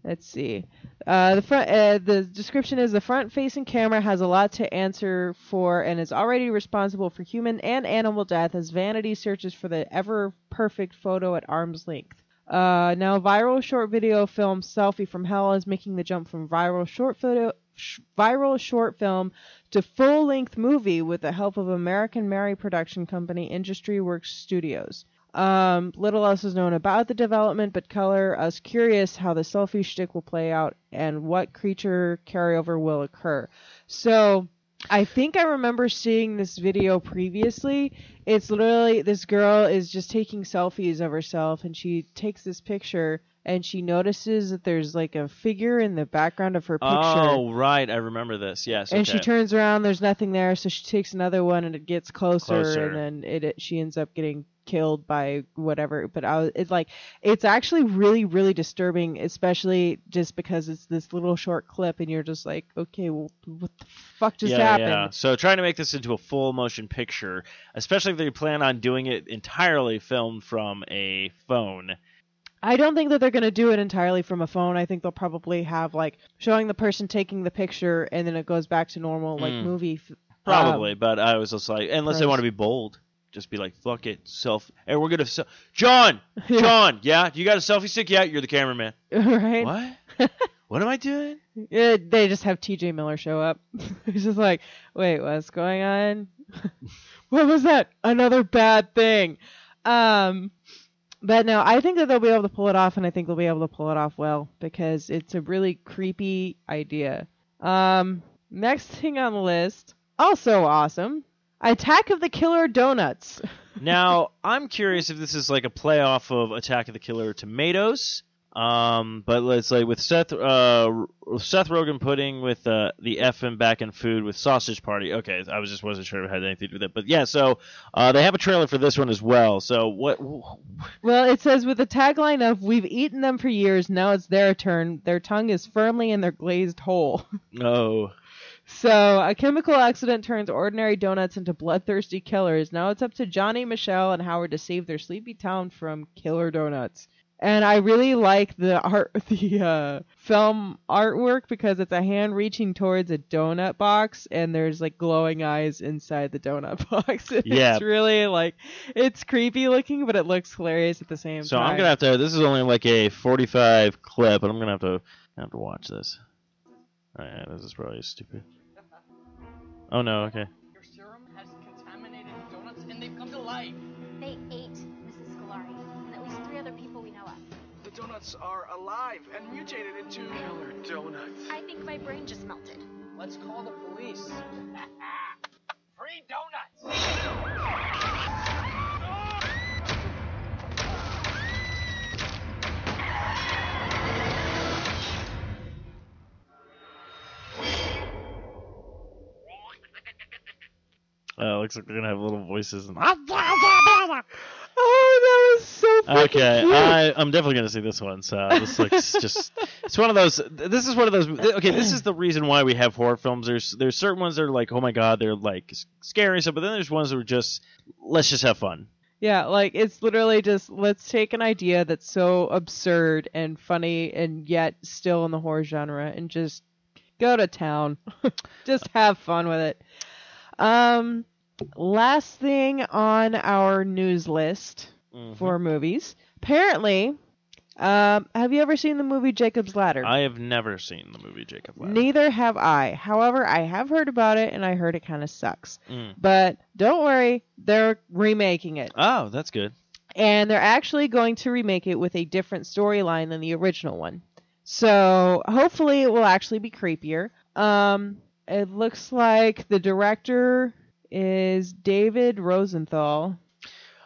let's see uh the front uh, the description is the front facing camera has a lot to answer for and is already responsible for human and animal death as vanity searches for the ever perfect photo at arm's length uh, now viral short video film selfie from hell is making the jump from viral short photo sh- viral short film to full length movie with the help of American Mary production company Industry Works Studios. Um, little else is known about the development, but color us curious how the selfie shtick will play out and what creature carryover will occur. So, I think I remember seeing this video previously. It's literally this girl is just taking selfies of herself, and she takes this picture, and she notices that there's like a figure in the background of her picture Oh, right. I remember this. Yes. and okay. she turns around there's nothing there so she takes another one and it gets closer, Closer. and then it, it she ends up getting killed by whatever but I was, it's like it's actually really really disturbing especially just because it's this little short clip and you're just like okay well, what the fuck just yeah, happened Yeah. So trying to make this into a full motion picture, especially if they plan on doing it entirely filmed from a phone. I don't think that they're going to do it entirely from a phone. I think they'll probably have like showing the person taking the picture and then it goes back to normal like Mm. movie. f- Probably, um, but I was just like, unless they want to be bold, just be like, fuck it, self. Hey, we're gonna, John, John, yeah, you got a selfie stick? Yeah, you're the cameraman. right? What? what am I doing? Yeah, they just have T.J. Miller show up. He's just like, wait, what's going on? what was that? Another bad thing. Um, but no, I think that they'll be able to pull it off, and I think they'll be able to pull it off well because it's a really creepy idea. Um, next thing on the list, also awesome, Attack of the Killer Donuts. Now, I'm curious if this is like a playoff of Attack of the Killer Tomatoes. Um, but let's say with Seth, uh, Seth Rogen putting with uh, the F and back in food with Sausage Party. Okay, I was just wasn't sure if it had anything to do with it, but yeah. So uh, they have a trailer for this one as well. So what? Well, it says with the tagline of "We've eaten them for years, now it's their turn." Their tongue is firmly in their glazed hole. No. So, a chemical accident turns ordinary donuts into bloodthirsty killers. Now it's up to Johnny, Michelle, and Howard to save their sleepy town from killer donuts. And I really like the art, the uh, film artwork because it's a hand reaching towards a donut box, and there's like glowing eyes inside the donut box. Yeah. it's really like it's creepy looking, but it looks hilarious at the same So time. So I'm gonna have to. This is only like a 45 clip, but I'm gonna have to have to watch this. Alright, this is probably stupid. Oh no, okay. Your serum has contaminated donuts and they've come to life. They ate Mrs. Scolari and at least three other people we know of. The donuts are alive and mutated into killer donuts. I think my brain just melted. Let's call the police. Free donuts! Uh, looks like they're gonna have little voices. And... oh, that was so fucking Okay, cute. I, I'm definitely gonna see this one. So this looks just. It's one of those. This is one of those. Okay, this is the reason why we have horror films. There's there's certain ones that are like, oh my god, they're like scary and stuff. But then there's ones that are just let's just have fun. Yeah, like it's literally just let's take an idea that's so absurd and funny and yet still in the horror genre and just go to town. just have fun with it. Um last thing on our news list Mm-hmm. for movies. Apparently, um have you ever seen the movie Jacob's Ladder? I have never seen the movie Jacob's Ladder. Neither have I. However, I have heard about it and I heard it kind of sucks. Mm. But don't worry, they're remaking it. Oh, that's good. and they're actually going to remake it with a different storyline than the original one. So hopefully it will actually be creepier. Um, it looks like the director is David Rosenthal.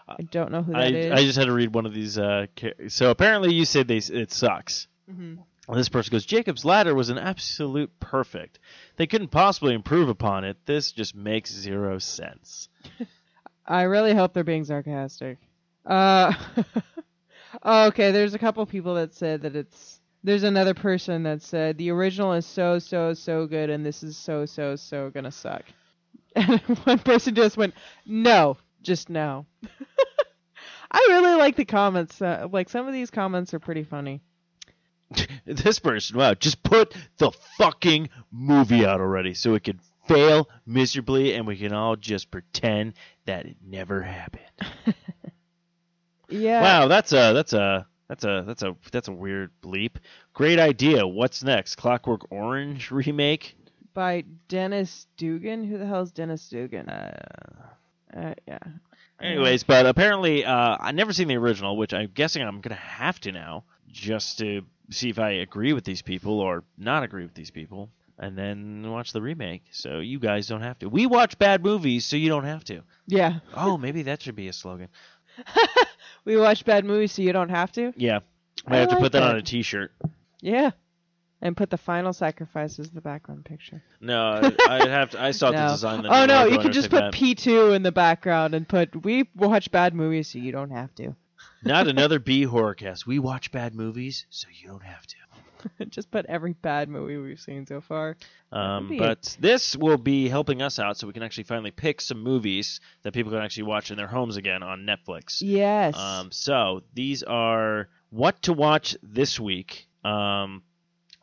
I don't know who that I, is. I just had to read one of these. Uh, so apparently you said they it sucks. Mhm. This person goes, Jacob's Ladder was an absolute perfect. They couldn't possibly improve upon it. This just makes zero sense. I really hope they're being sarcastic. Uh, okay, there's a couple people that said that it's. There's another person that said the original is so so so good and this is so so so gonna suck. And one person just went no, just no. I really like the comments. Uh, like some of these comments are pretty funny. this person, wow, just put the fucking movie out already so it could fail miserably and we can all just pretend that it never happened. Yeah. Wow, that's a that's a that's a that's a that's a weird bleep. Great idea. What's next? Clockwork Orange remake? By Dennis Dugan. Who the hell is Dennis Dugan? Uh, Uh, yeah. Anyways, but apparently, uh, I never seen the original, which I'm guessing I'm gonna have to now, just to see if I agree with these people or not agree with these people, and then watch the remake. So you guys don't have to. We watch bad movies, so you don't have to. Yeah. Oh, maybe that should be a slogan. we watch bad movies so you don't have to. Yeah, I, I have to like put that, on a T-shirt. Yeah. And put the final sacrifice as the background picture. No, I have to. I saw No. to design oh, the. oh no, you can just put P2 in the background and put we watch bad movies so you don't have to. Not another B horror cast. We watch bad movies, so you don't have to. just put every bad movie we've seen so far. Um, but this will be helping us out so we can actually finally pick some movies that people can actually watch in their homes again on Netflix. Yes. Um, so these are what to watch this week. Um,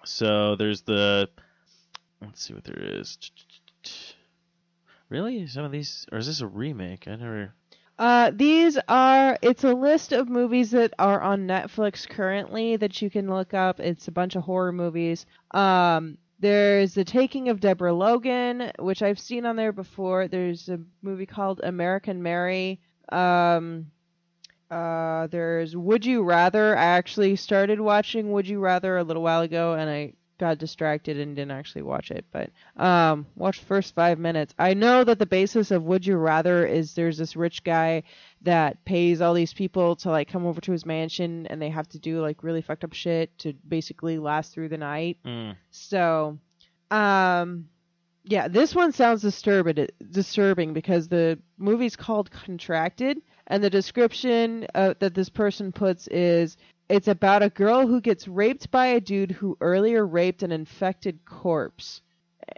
so there's the let's see what there is. Really, some of these, or is this a remake? I never. Uh, these are it's a list of movies that are on Netflix currently that you can look up. It's a bunch of horror movies. Um, there's The Taking of Deborah Logan, which I've seen on there before. There's a movie called American Mary. Um, uh, there's Would You Rather. I actually started watching Would You Rather a little while ago, and I got distracted and didn't actually watch it. But um, watched the first five minutes. I know that the basis of Would You Rather is there's this rich guy that pays all these people to like come over to his mansion, and they have to do like really fucked up shit to basically last through the night. Mm. So, um, yeah, this one sounds disturbed, disturbing because the movie's called Contracted, and the description uh, that this person puts is it's about a girl who gets raped by a dude who earlier raped an infected corpse,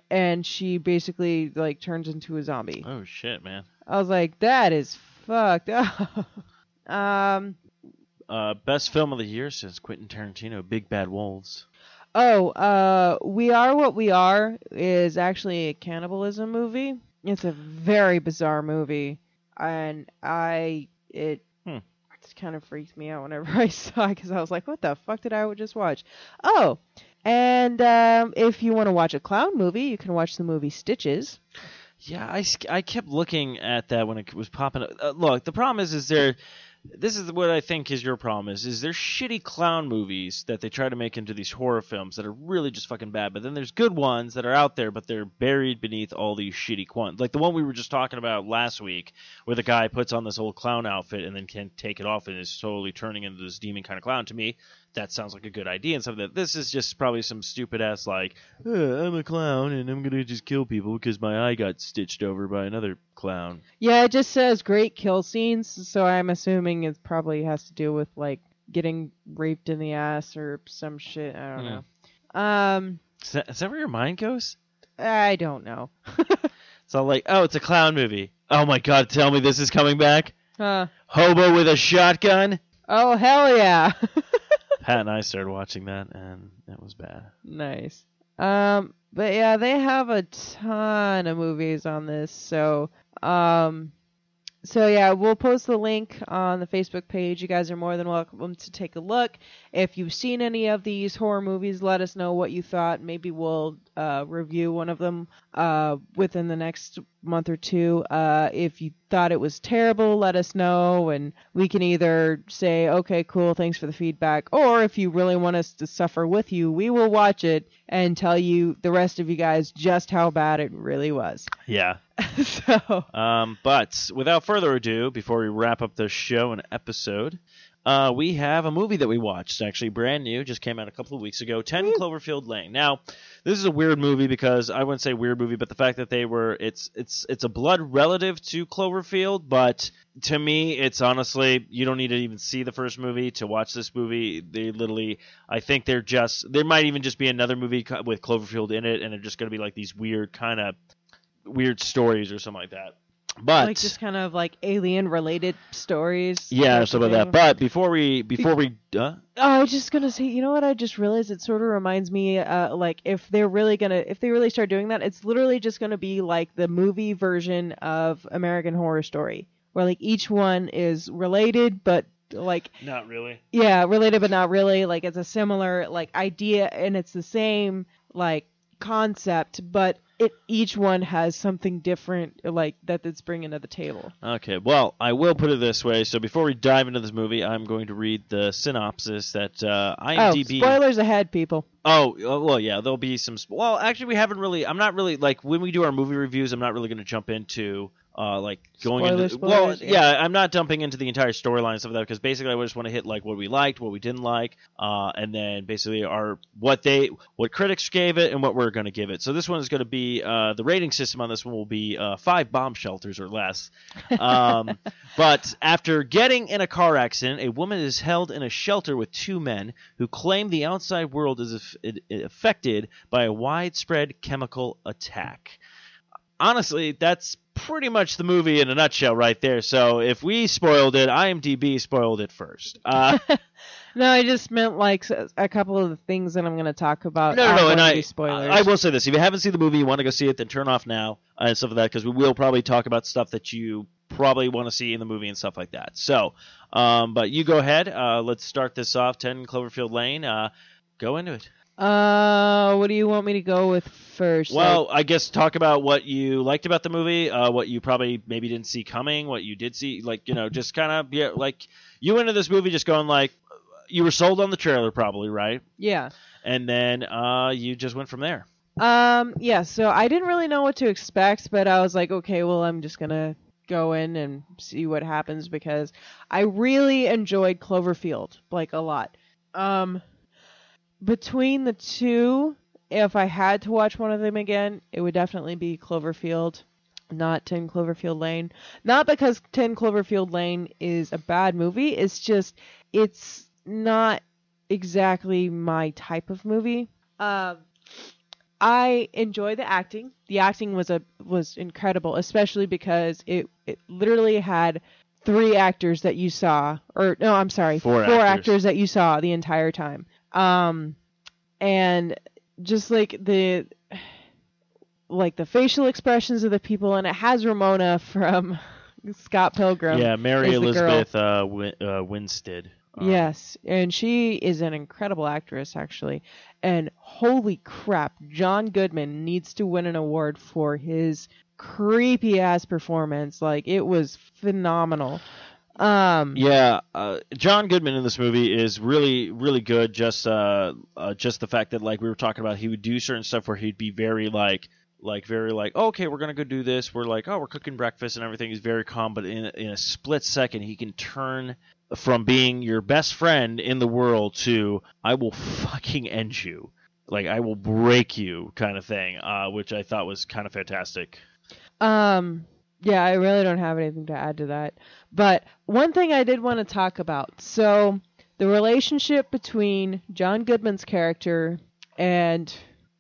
and she basically like turns into a zombie. Oh shit, man. I was like, that is fucked up. um, uh, best film of the year since Quentin Tarantino, Big Bad Wolves. Oh, uh, We Are What We Are is actually a cannibalism movie. It's a very bizarre movie, and I it kind of freaked me out whenever I saw it because I was like, "What the fuck did I just watch?" Oh, and um, if you want to watch a clown movie, you can watch the movie Stitches. Yeah, I, I kept looking at that when it was popping up. Uh, look, the problem is, is there. This is what I think is your problem is is there's shitty clown movies that they try to make into these horror films that are really just fucking bad. But then there's good ones that are out there, but they're buried beneath all these shitty ones. Like the one we were just talking about last week, where the guy puts on this old clown outfit and then can't take it off and is slowly turning into this demon kind of clown. To me, that sounds like a good idea and something that this is just probably some stupid ass like "Uh, I'm a clown and I'm gonna just kill people because my eye got stitched over by another clown. Yeah, it just says great kill scenes, so I'm assuming it probably has to do with like getting raped in the ass or some shit. I don't Hmm. know. Um, Is that, is that where your mind goes? I don't know. It's all like, oh, it's a clown movie. Oh my god, tell me this is coming back. Huh. Hobo with a shotgun. Oh hell yeah. Pat and I started watching that, and it was bad. nice. Um, but yeah, they have a ton of movies on this, so um, so yeah, we'll post the link on the Facebook page. You guys are more than welcome to take a look. If you've seen any of these horror movies, let us know what you thought. Maybe we'll uh, review one of them uh, within the next month or two. Uh, if you thought it was terrible, let us know, and we can either say, okay, cool, thanks for the feedback, or if you really want us to suffer with you, we will watch it and tell you, the rest of you guys, just how bad it really was. Yeah. so, Um, but without further ado, before we wrap up the show and episode, uh, we have a movie that we watched. Actually, brand new, just came out a couple of weeks ago. Ten Cloverfield Lane. Now, this is a weird movie because I wouldn't say weird movie, but the fact that they were it's it's it's a blood relative to Cloverfield, but to me, it's honestly you don't need to even see the first movie to watch this movie. They literally, I think they're just there might even just be another movie with Cloverfield in it, and they're just going to be like these weird kind of weird stories or something like that. But like just kind of like alien related stories. yeah, type stuff of like that. But before we before we uh, Oh, I was just gonna say, you know what? I just realized it sort of reminds me, uh, like if they're really gonna, if they really start doing that, it's literally just gonna be like the movie version of American Horror Story, where like each one is related, but like not really. yeah, related but not really. Like it's a similar like idea, and it's the same like concept, but it each one has something different, like that it's bringing to the table. Okay, well, I will put it this way. So before we dive into this movie, I'm going to read the synopsis that uh, Oh, IMDb. spoilers ahead, people. Oh, uh, well, yeah, there'll be some. Sp- well, actually, we haven't really. I'm not really like when we do our movie reviews. I'm not really going to jump into uh like going into. spoilers, well, yeah. yeah. I'm not dumping into the entire storyline and stuff like that because basically I just want to hit like what we liked, what we didn't like, uh, and then basically our what they what critics gave it and what we're going to give it. So this one is going to be uh the rating system on this one will be uh five bomb shelters or less. Um, but after getting in a car accident, a woman is held in a shelter with two men who claim the outside world is it affected by a widespread chemical attack. Honestly, that's pretty much the movie in a nutshell right there. So if we spoiled it, IMDb spoiled it first. Uh, No, I just meant like a couple of the things that I'm going to talk about. no, no, no, and I, spoilers. I will say this: if you haven't seen the movie, you want to go see it, then turn off now uh, and stuff like that, because we will probably talk about stuff that you probably want to see in the movie and stuff like that. So, um, but you go ahead. Uh, let's start this off. Ten Cloverfield Lane. Uh, go into it. Uh, what do you want me to go with first? Well, I guess talk about what you liked about the movie, uh, what you probably maybe didn't see coming, what you did see, like you know, just kind of yeah, like you went into this movie just going like you were sold on the trailer probably, right? yeah. And then uh, you just went from there. Um, yeah. So I didn't really know what to expect, but I was like, okay, well, I'm just gonna go in and see what happens because I really enjoyed Cloverfield like a lot. Um, between the two, if I had to watch one of them again, it would definitely be Cloverfield, not 10 Cloverfield Lane. Not because 10 Cloverfield Lane is a bad movie, it's just it's not exactly my type of movie. Um I enjoy the acting. The acting was a was incredible, especially because it it literally had three actors that you saw, or no, I'm sorry, Four actors. actors. that you saw the entire time. Um, and just like the like the facial expressions of the people, and it has Ramona from Scott Pilgrim. yeah, Mary is the girl. Elizabeth uh, Win- uh, Winstead. Um, Yes, and she is an incredible actress, actually. And holy crap, John Goodman needs to win an award for his creepy ass performance. Like it was phenomenal. Um, Yeah, uh, John Goodman in this movie is really, really good. Just, uh, uh, just the fact that like we were talking about, he would do certain stuff where he'd be very like, like very like, oh, okay, we're gonna go do this. We're like, oh, we're cooking breakfast and everything. is very calm, but in in a split second, he can turn from being your best friend in the world to I will fucking end you, like I will break you, kind of thing. Uh, which I thought was kind of fantastic. Um, yeah, I really don't have anything to add to that. But one thing I did want to talk about. So, the relationship between John Goodman's character and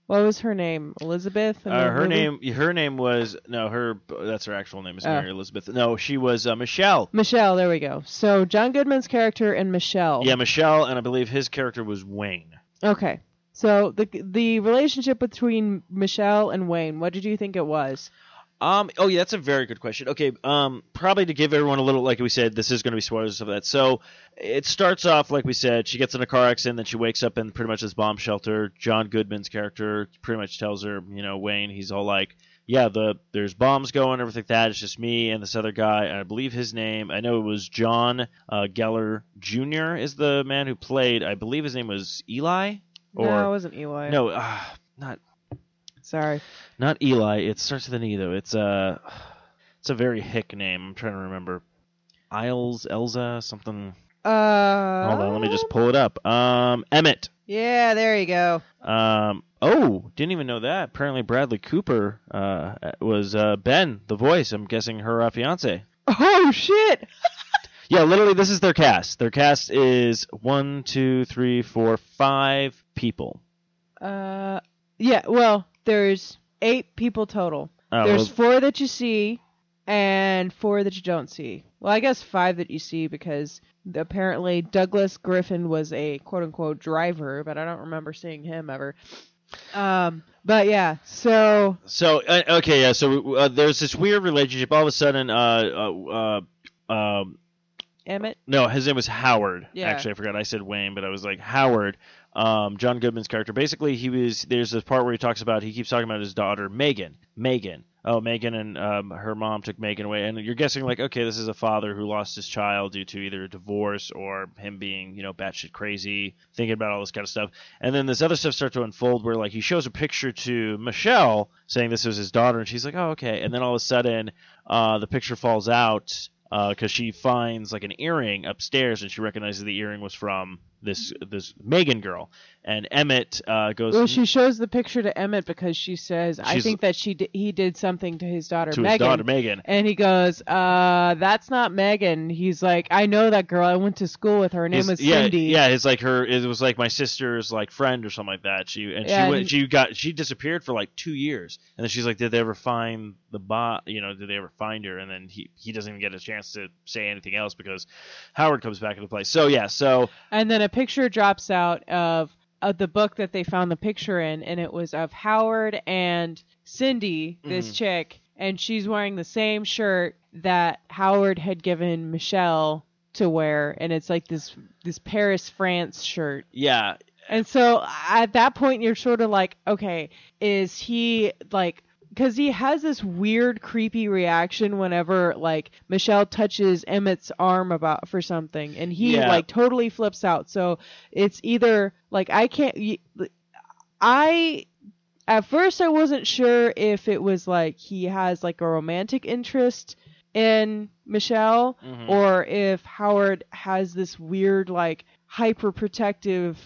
what was her name? Elizabeth? Uh, her movie? name, her name was no, her that's her actual name is Oh. Mary Elizabeth. No, she was uh, Michelle. Michelle, there we go. So, John Goodman's character and Michelle. Yeah, Michelle, and I believe his character was Wayne. Okay. So, the the relationship between Michelle and Wayne, what did you think it was? Um. Oh, yeah, that's a very good question. Okay. Um. Probably to give everyone a little, like we said, this is going to be spoilers of that. So it starts off like we said. She gets in a car accident, then she wakes up in pretty much this bomb shelter. John Goodman's character pretty much tells her, you know, Wayne. He's all like, "Yeah, the there's bombs going, everything like that. It's just me and this other guy. I believe his name. I know it was John uh, Gallagher Jr. is the man who played. I believe his name was Eli. Or no, it wasn't Eli. no, uh, not Sorry. not Eli. It starts with an E though. It's a it's a very hick name. I'm trying to remember. Isles, Elza, something. Uh. Hold on, let me just pull it up. Um, Emmett. Yeah, there you go. Um, oh, didn't even know that. Apparently, Bradley Cooper uh, was uh, Ben, the voice. I'm guessing her uh, fiance. Oh shit. Yeah, literally, this is their cast. Their cast is one, two, three, four, five people. Uh. Yeah. Well, there's eight people total. Oh, there's well, four that you see, and four that you don't see. Well, I guess five that you see because apparently Douglas Griffin was a quote unquote driver, but I don't remember seeing him ever. Um. But yeah. So. So uh, okay, yeah. So uh, there's this weird relationship. All of a sudden, uh, uh, uh, um, Emmett. no, his name was Howard. Yeah. Actually, I forgot. I said Wayne, but I was like Howard. Um, John Goodman's character. Basically, he was. There's this part where he talks about. He keeps talking about his daughter Megan. Megan. Oh, Megan and um, her mom took Megan away, and you're guessing like, okay, this is a father who lost his child due to either a divorce or him being, you know, batshit crazy, thinking about all this kind of stuff. And then this other stuff starts to unfold where like he shows a picture to Michelle saying this was his daughter, and she's like, oh, okay. And then all of a sudden, uh, the picture falls out because she finds like an earring upstairs, and she recognizes the earring was from this this Megan girl. And Emmett uh, goes Well, she shows the picture to Emmett because she says, "I think that she di- he did something to his daughter to Megan." his daughter Megan. And he goes, "Uh, that's not Megan." He's like, "I know that girl. I went to school with her. Her name His- was yeah, Cindy." Yeah, it's like her. It was like my sister's like friend or something like that. She and Yeah, she went. and- She got. She disappeared for like two years, and then she's like, "Did they ever find the bot? You know, did they ever find her?" And then he he doesn't even get a chance to say anything else because Howard comes back into play. So yeah, so And then a picture drops out of of the book that they found the picture in, and it was of Howard and Cindy, this Mhm. chick, and she's wearing the same shirt that Howard had given Michelle to wear, and it's like this this Paris France shirt. yeah, And so at that point, you're sort of like, okay, is he like, because he has this weird, creepy reaction whenever like Michelle touches Emmett's arm about for something, and he Yeah. like totally flips out. So it's either like I can't, i At first, I wasn't sure if it was like he has like a romantic interest in Michelle, Mhm. or if Howard has this weird like hyper protective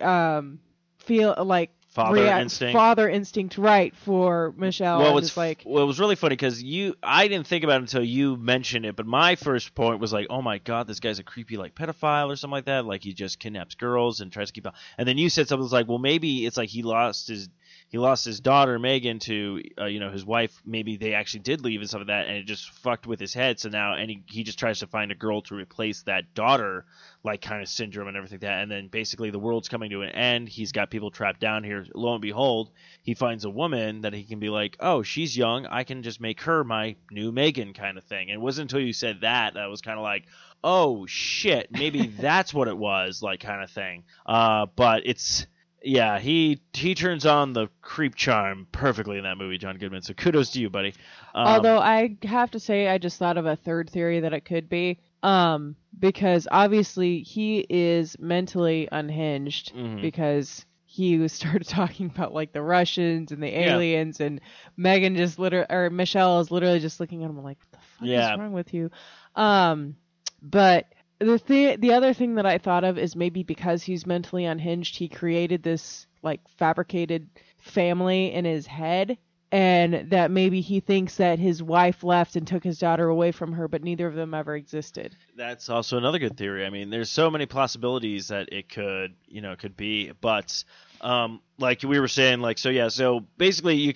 um feel like father rea- instinct. father instinct right for Michelle well, it's like well, it was really funny because you, I didn't think about it until you mentioned it. But my first point was like, oh my god, this guy's a creepy like pedophile or something like that. Like he just kidnaps girls and tries to keep. Up and then you said something like, well, maybe it's like he lost his he lost his daughter Megan to uh, you know his wife. Maybe they actually did leave and stuff like that, and it just fucked with his head. So now, and he, he just tries to find a girl to replace that daughter, like kind of syndrome and everything like that. And then basically the world's coming to an end. He's got people trapped down here. Lo and behold, he finds a woman that he can be like, oh, she's young. I can just make her my new Megan kind of thing. And it wasn't until you said that that I was kind of like, oh shit, maybe that's what it was, like kind of thing. Uh, but it's yeah, he he turns on the creep charm perfectly in that movie, John Goodman. So kudos to you, buddy. Um, Although I have to say, I just thought of a third theory that it could be. Um, because obviously he is mentally unhinged Mhm. because he started talking about like the Russians and the Yeah. aliens, and Megan just literally or Michelle is literally just looking at him like, "What the fuck Yeah. is wrong with you?" Um, but the th- the other thing that I thought of is maybe because he's mentally unhinged, he created this like fabricated family in his head and that maybe he thinks that his wife left and took his daughter away from her but neither of them ever existed. that's also another good theory. I mean, there's so many possibilities that it could, you know, could be, but um, like we were saying, like so, yeah. So basically, you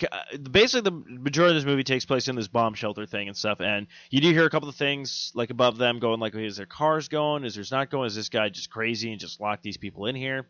basically the majority of this movie takes place in this bomb shelter thing and stuff, and you do hear a couple of things like above them going, like, is their cars going? Is there's not going? Is this guy just crazy and just locked these people in here?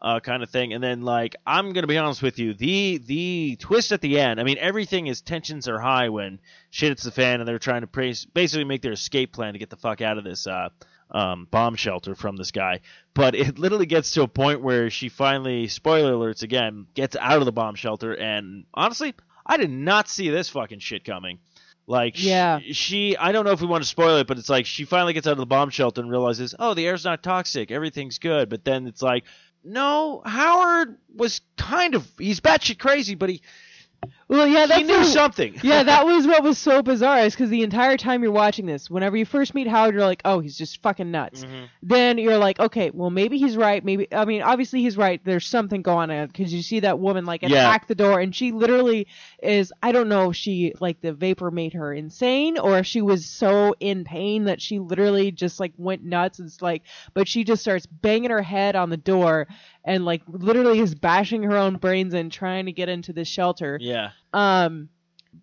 Uh, kind of thing, and then like I'm gonna be honest with you, the the twist at the end. I mean, everything is tensions are high when shit hits the fan, and they're trying to basically make their escape plan to get the fuck out of this uh, um, bomb shelter from this guy. But it literally gets to a point where she finally, spoiler alerts again, gets out of the bomb shelter. And honestly, I did not see this fucking shit coming. Like, Yeah. she, I don't know if we want to spoil it, but it's like she finally gets out of the bomb shelter and realizes, oh, the air's not toxic, everything's good. But then it's like, no, Howard was kind of, he's batshit crazy, but he, Well, yeah, that's he knew the- something. yeah, that was what was so bizarre is because the entire time you're watching this, whenever you first meet Howard, you're like, oh, he's just fucking nuts. Mhm. Then you're like, okay, well maybe he's right. Maybe I mean, obviously he's right. There's something going on because you see that woman like Yeah. attack the door, and she literally is. I don't know if she like the vapor made her insane or if she was so in pain that she literally just like went nuts. It's like, but she just starts banging her head on the door and like literally is bashing her own brains in trying to get into this shelter. Yeah. Um,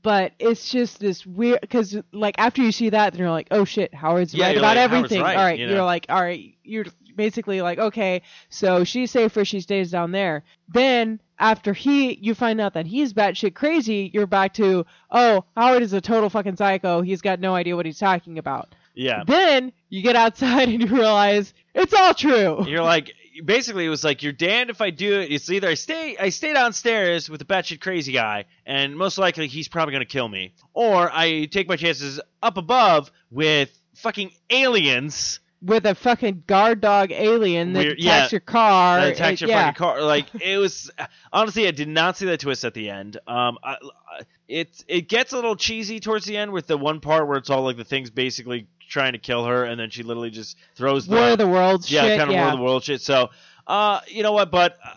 but it's just this weird because like after you see that, then you're like, oh shit, Howard's Yeah, right about like, everything. right, all right, you you're know. like, all right, you're basically like, okay, so she's safer, she stays down there. Then after he, you find out that he's batshit crazy. You're back to, oh, Howard is a total fucking psycho. He's got no idea what he's talking about. Yeah. Then you get outside and you realize it's all true. You're like basically it was like you're damned if I do it. It's either I stay I stay downstairs with the batshit crazy guy, and most likely he's probably gonna kill me, or I take my chances up above with fucking aliens With a fucking guard dog alien that Weird- attacks yeah, your car. that attacks It- your yeah. fucking car. Like it was honestly, I did not see that twist at the end. Um, I, I- it it gets a little cheesy towards the end with the one part where it's all like the things basically trying to kill her, and then she literally just throws the War of the Worlds yeah, shit. kind of yeah. War of the World shit. So, uh, you know what? But uh,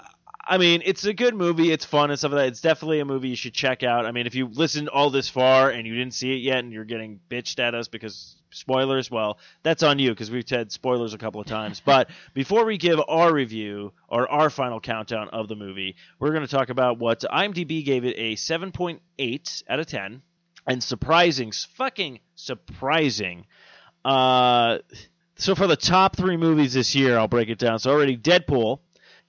I mean, it's a good movie. It's fun and stuff like that. It's definitely a movie you should check out. I mean, if you listened all this far and you didn't see it yet, and you're getting bitched at us because spoilers, well, that's on you because we've said spoilers a couple of times. but before we give our review or our final countdown of the movie, we're going to talk about what IMDb gave it a 7.8 out of 10, and surprising, fucking surprising. Uh, so for the top three movies this year, I'll break it down. So already Deadpool,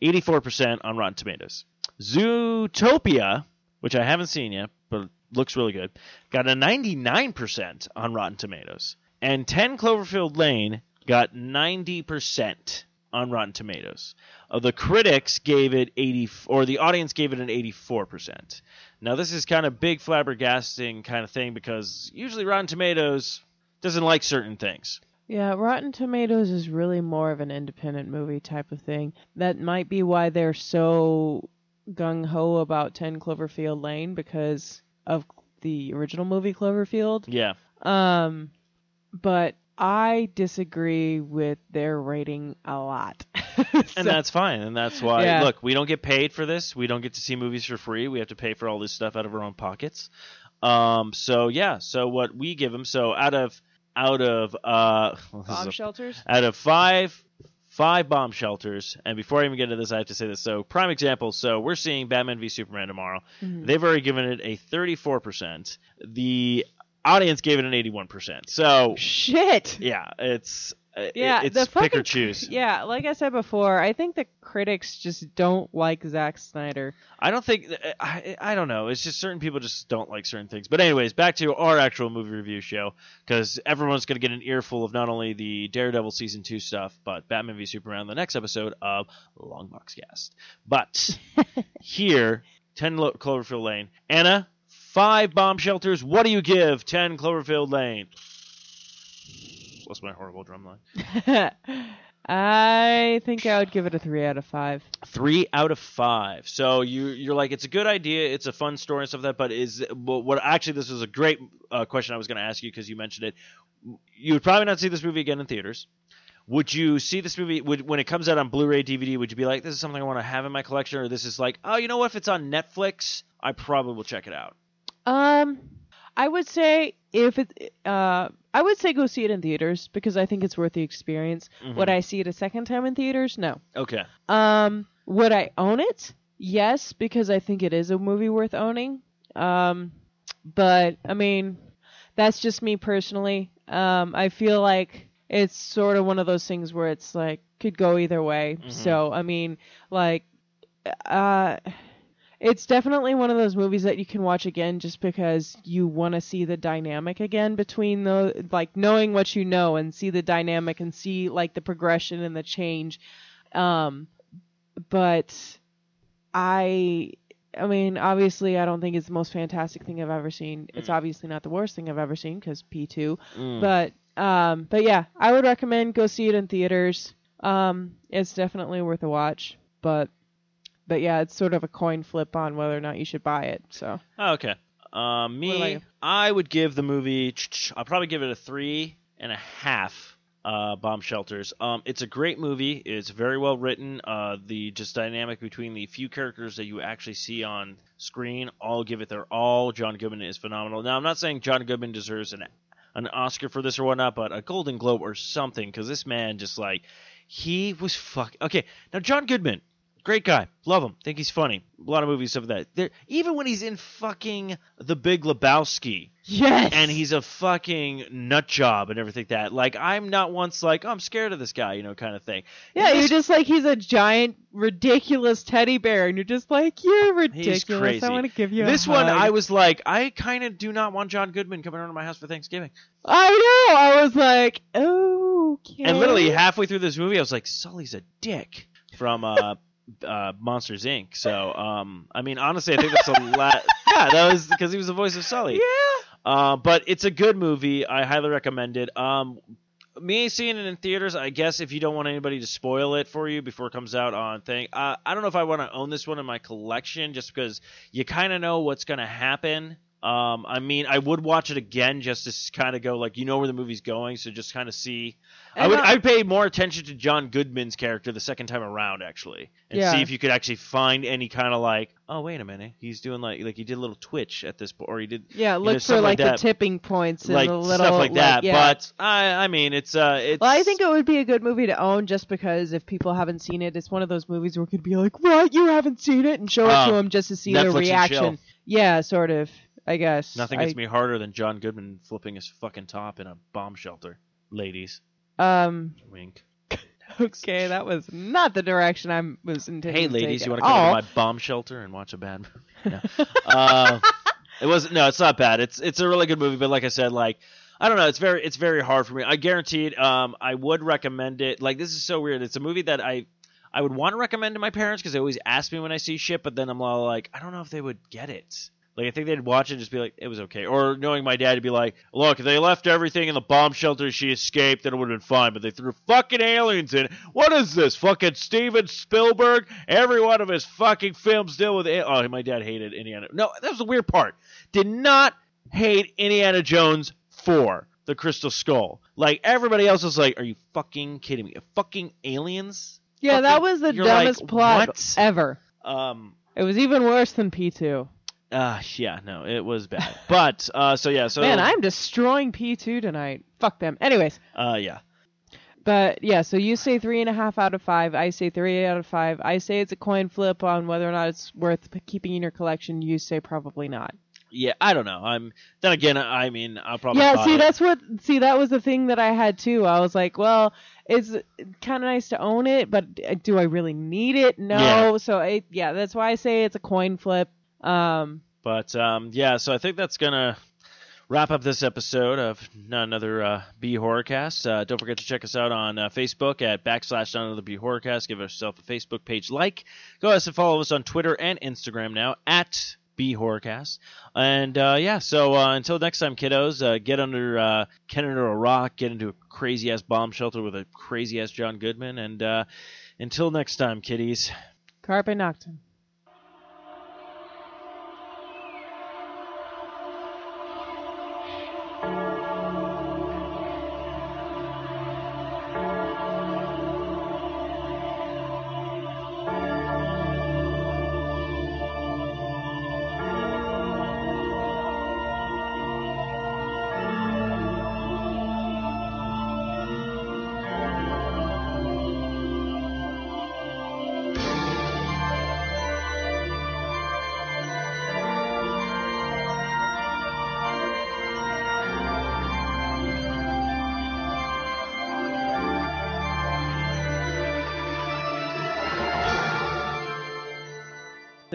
84% on Rotten Tomatoes. Zootopia, which I haven't seen yet, but looks really good, got a 99% on Rotten Tomatoes. And 10 Cloverfield Lane got 90% on Rotten Tomatoes. Uh, the critics gave it 80, or the audience gave it an 84%. Now this is kind of big flabbergasting kind of thing because usually Rotten Tomatoes doesn't like certain things. Yeah, Rotten Tomatoes is really more of an independent movie type of thing. That might be why they're so gung ho about 10 Cloverfield Lane because of the original movie Cloverfield. Yeah. Um, but I disagree with their rating a lot. and that's fine and that's why Yeah. look we don't get paid for this we don't get to see movies for free we have to pay for all this stuff out of our own pockets um so yeah so what we give them so out of out of uh bomb a- shelters. out of five five bomb shelters. And before I even get into this, I have to say this. So, prime example. So, we're seeing Batman v Superman tomorrow. Mhm. They've already given it a 34%. The audience gave it an 81%. So, Shit. yeah, it's Uh, yeah, it's the pick or choose. Yeah, like I said before, I think the critics just don't like Zack Snyder. I don't think uh, I I don't know. It's just certain people just don't like certain things. But anyways, back to our actual movie review show because everyone's going to get an earful of not only the Daredevil season two stuff, but Batman v Superman the next episode of Longbox Cast. But here, ten Lo- Cloverfield Lane, Anna, five bomb shelters. What do you give ten Cloverfield Lane? What's my horrible drum line? I think I would give it a three out of five. three out of five. So you you're like it's a good idea, it's a fun story and stuff like that. But is well, what actually this is a great uh, question I was going to ask you because you mentioned it. You would probably not see this movie again in theaters. Would you see this movie would, when it comes out on Blu-ray DVD? Would you be like, this is something I want to have in my collection, or this is like, oh, you know what? If it's on Netflix, I probably will check it out. Um, I would say if it, uh, I would say go see it in theaters because I think it's worth the experience. Mhm. Would I see it a second time in theaters? No. Okay. Um, would I own it? Yes, because I think it is a movie worth owning. Um, but I mean, that's just me personally. Um, I feel like it's sort of one of those things where it's like could go either way. Mhm. So I mean, like, uh, it's definitely one of those movies that you can watch again just because you want to see the dynamic again between the like knowing what you know and see the dynamic and see like the progression and the change. Um, but I I mean, obviously, I don't think it's the most fantastic thing I've ever seen. It's Mm. obviously not the worst thing I've ever seen because P2. Mm. But um, but yeah, I would recommend go see it in theaters. Um, it's definitely worth a watch. But but yeah, it's sort of a coin flip on whether or not you should buy it. So Oh, okay. Um, me, What about you? I would give the movie. I'll probably give it a three and a half. Uh, bomb shelters. Um, it's a great movie. It's very well written. Uh, the just dynamic between the few characters that you actually see on screen, all give it their all. John Goodman is phenomenal. Now, I'm not saying John Goodman deserves an an Oscar for this or whatnot, but a Golden Globe or something, because this man just like he was fuck. Okay, now John Goodman, great guy, love him, think he's funny. A lot of movies of that. There, even when he's in fucking The Big Lebowski, yes, and he's a fucking nut job and everything like that. Like I'm not once like, oh, I'm scared of this guy, you know, kind of thing. yeah, And you're just like he's a giant, ridiculous teddy bear, and you're just like you're ridiculous. crazy. I want to give you this one, hug. I was like, I kind of do not want John Goodman coming around to my house for Thanksgiving. I know. I was like, oh, okay. And literally halfway through this movie, I was like, Sulley's a dick from uh, uh, Monsters Inc. So, um, I mean, honestly, I think that's a lot. Yeah, that was because he was the voice of Sulley. yeah. Uh, but it's a good movie. I highly recommend it. Um, me seeing it in theaters, I guess if you don't want anybody to spoil it for you before it comes out on thing, uh, I don't know if I want to own this one in my collection just because you kind of know what's going to happen. Um, I mean, I would watch it again just to kind of go like, you know where the movie's going, so just kind of see. I would uh, I'd pay more attention to John Goodman's character the second time around actually, and Yeah. see if you could actually find any kind of like, oh wait a minute, he's doing like like he did a little twitch at this point, or he did Yeah, know, look for like, like the tipping points and like the little stuff like that. yeah. But I, I mean, it's uh, it's. well, I think it would be a good movie to own just because if people haven't seen it, it's one of those movies where we could be like, "What? You haven't seen it?" and show it to Oh, them just to see Netflix their reaction. Yeah, sort of. I guess. nothing I, gets me harder than John Goodman flipping his fucking top in a bomb shelter. Ladies, Um. wink. Okay, that was not the direction I was intending. Hey, ladies, you want to come to my bomb shelter and watch a bad movie? No. uh, it wasn't. No, it's not bad. It's it's a really good movie, but like I said, like I don't know. It's very it's very hard for me. I guarantee it. Um, I would recommend it. Like this is so weird. It's a movie that I I would want to recommend to my parents because they always ask me when I see shit, but then I'm all like, I don't know if they would get it. Like I think they'd watch it and just be like, it was okay. Or knowing my dad to be like, look, if they left everything in the bomb shelter, she escaped, then it would have been fine. But they threw fucking aliens in. What is this? Fucking Steven Spielberg? Every one of his fucking films deal with. A- oh, my dad hated Indiana. No, that was the weird part. Did not hate Indiana Jones four, the Crystal Skull. Like everybody else was like, are you fucking kidding me? Fucking aliens? Yeah, that was the you're like, dumbest plot what? ever. Um. It was even worse than P2. Uh, yeah, no, it was bad. But uh, so yeah, so Man, I'm destroying P2 tonight. Fuck them. Anyways, uh, yeah. But yeah, so you say three and a half out of five. I say three out of five. I say it's a coin flip on whether or not it's worth keeping in your collection. You say probably not. Yeah, I don't know. I'm then again. I mean, I'll probably. yeah, see, it. that's what. See, that was the thing that I had too. I was like, well, it's kind of nice to own it, but uh, do I really need it? No. Yeah. So it, yeah, that's why I say it's a coin flip. Um, But um, yeah, so I think that's gonna wrap up this episode of Not Another uh, B Horrorcast. Uh, don't forget to check us out on uh, Facebook at backslash Not Another B Horrorcast. Give yourself a Facebook page like. Go ahead and follow us on Twitter and Instagram now at B Horrorcast. And uh, yeah, so uh, until next time, kiddos, uh, get under uh, get under a rock, get into a crazy ass bomb shelter with a crazy ass John Goodman, and uh, until next time, kiddies. Carpe Noctem.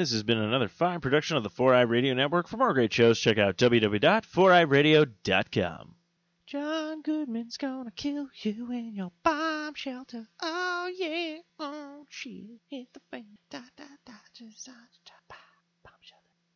This has been another fine production of the Four Eye Radio Network. For more great shows, check out www.foureyeradio.com. John Goodman's gonna kill you in your bomb shelter. Oh yeah, oh shit, hit the fan. Da da da, da da da.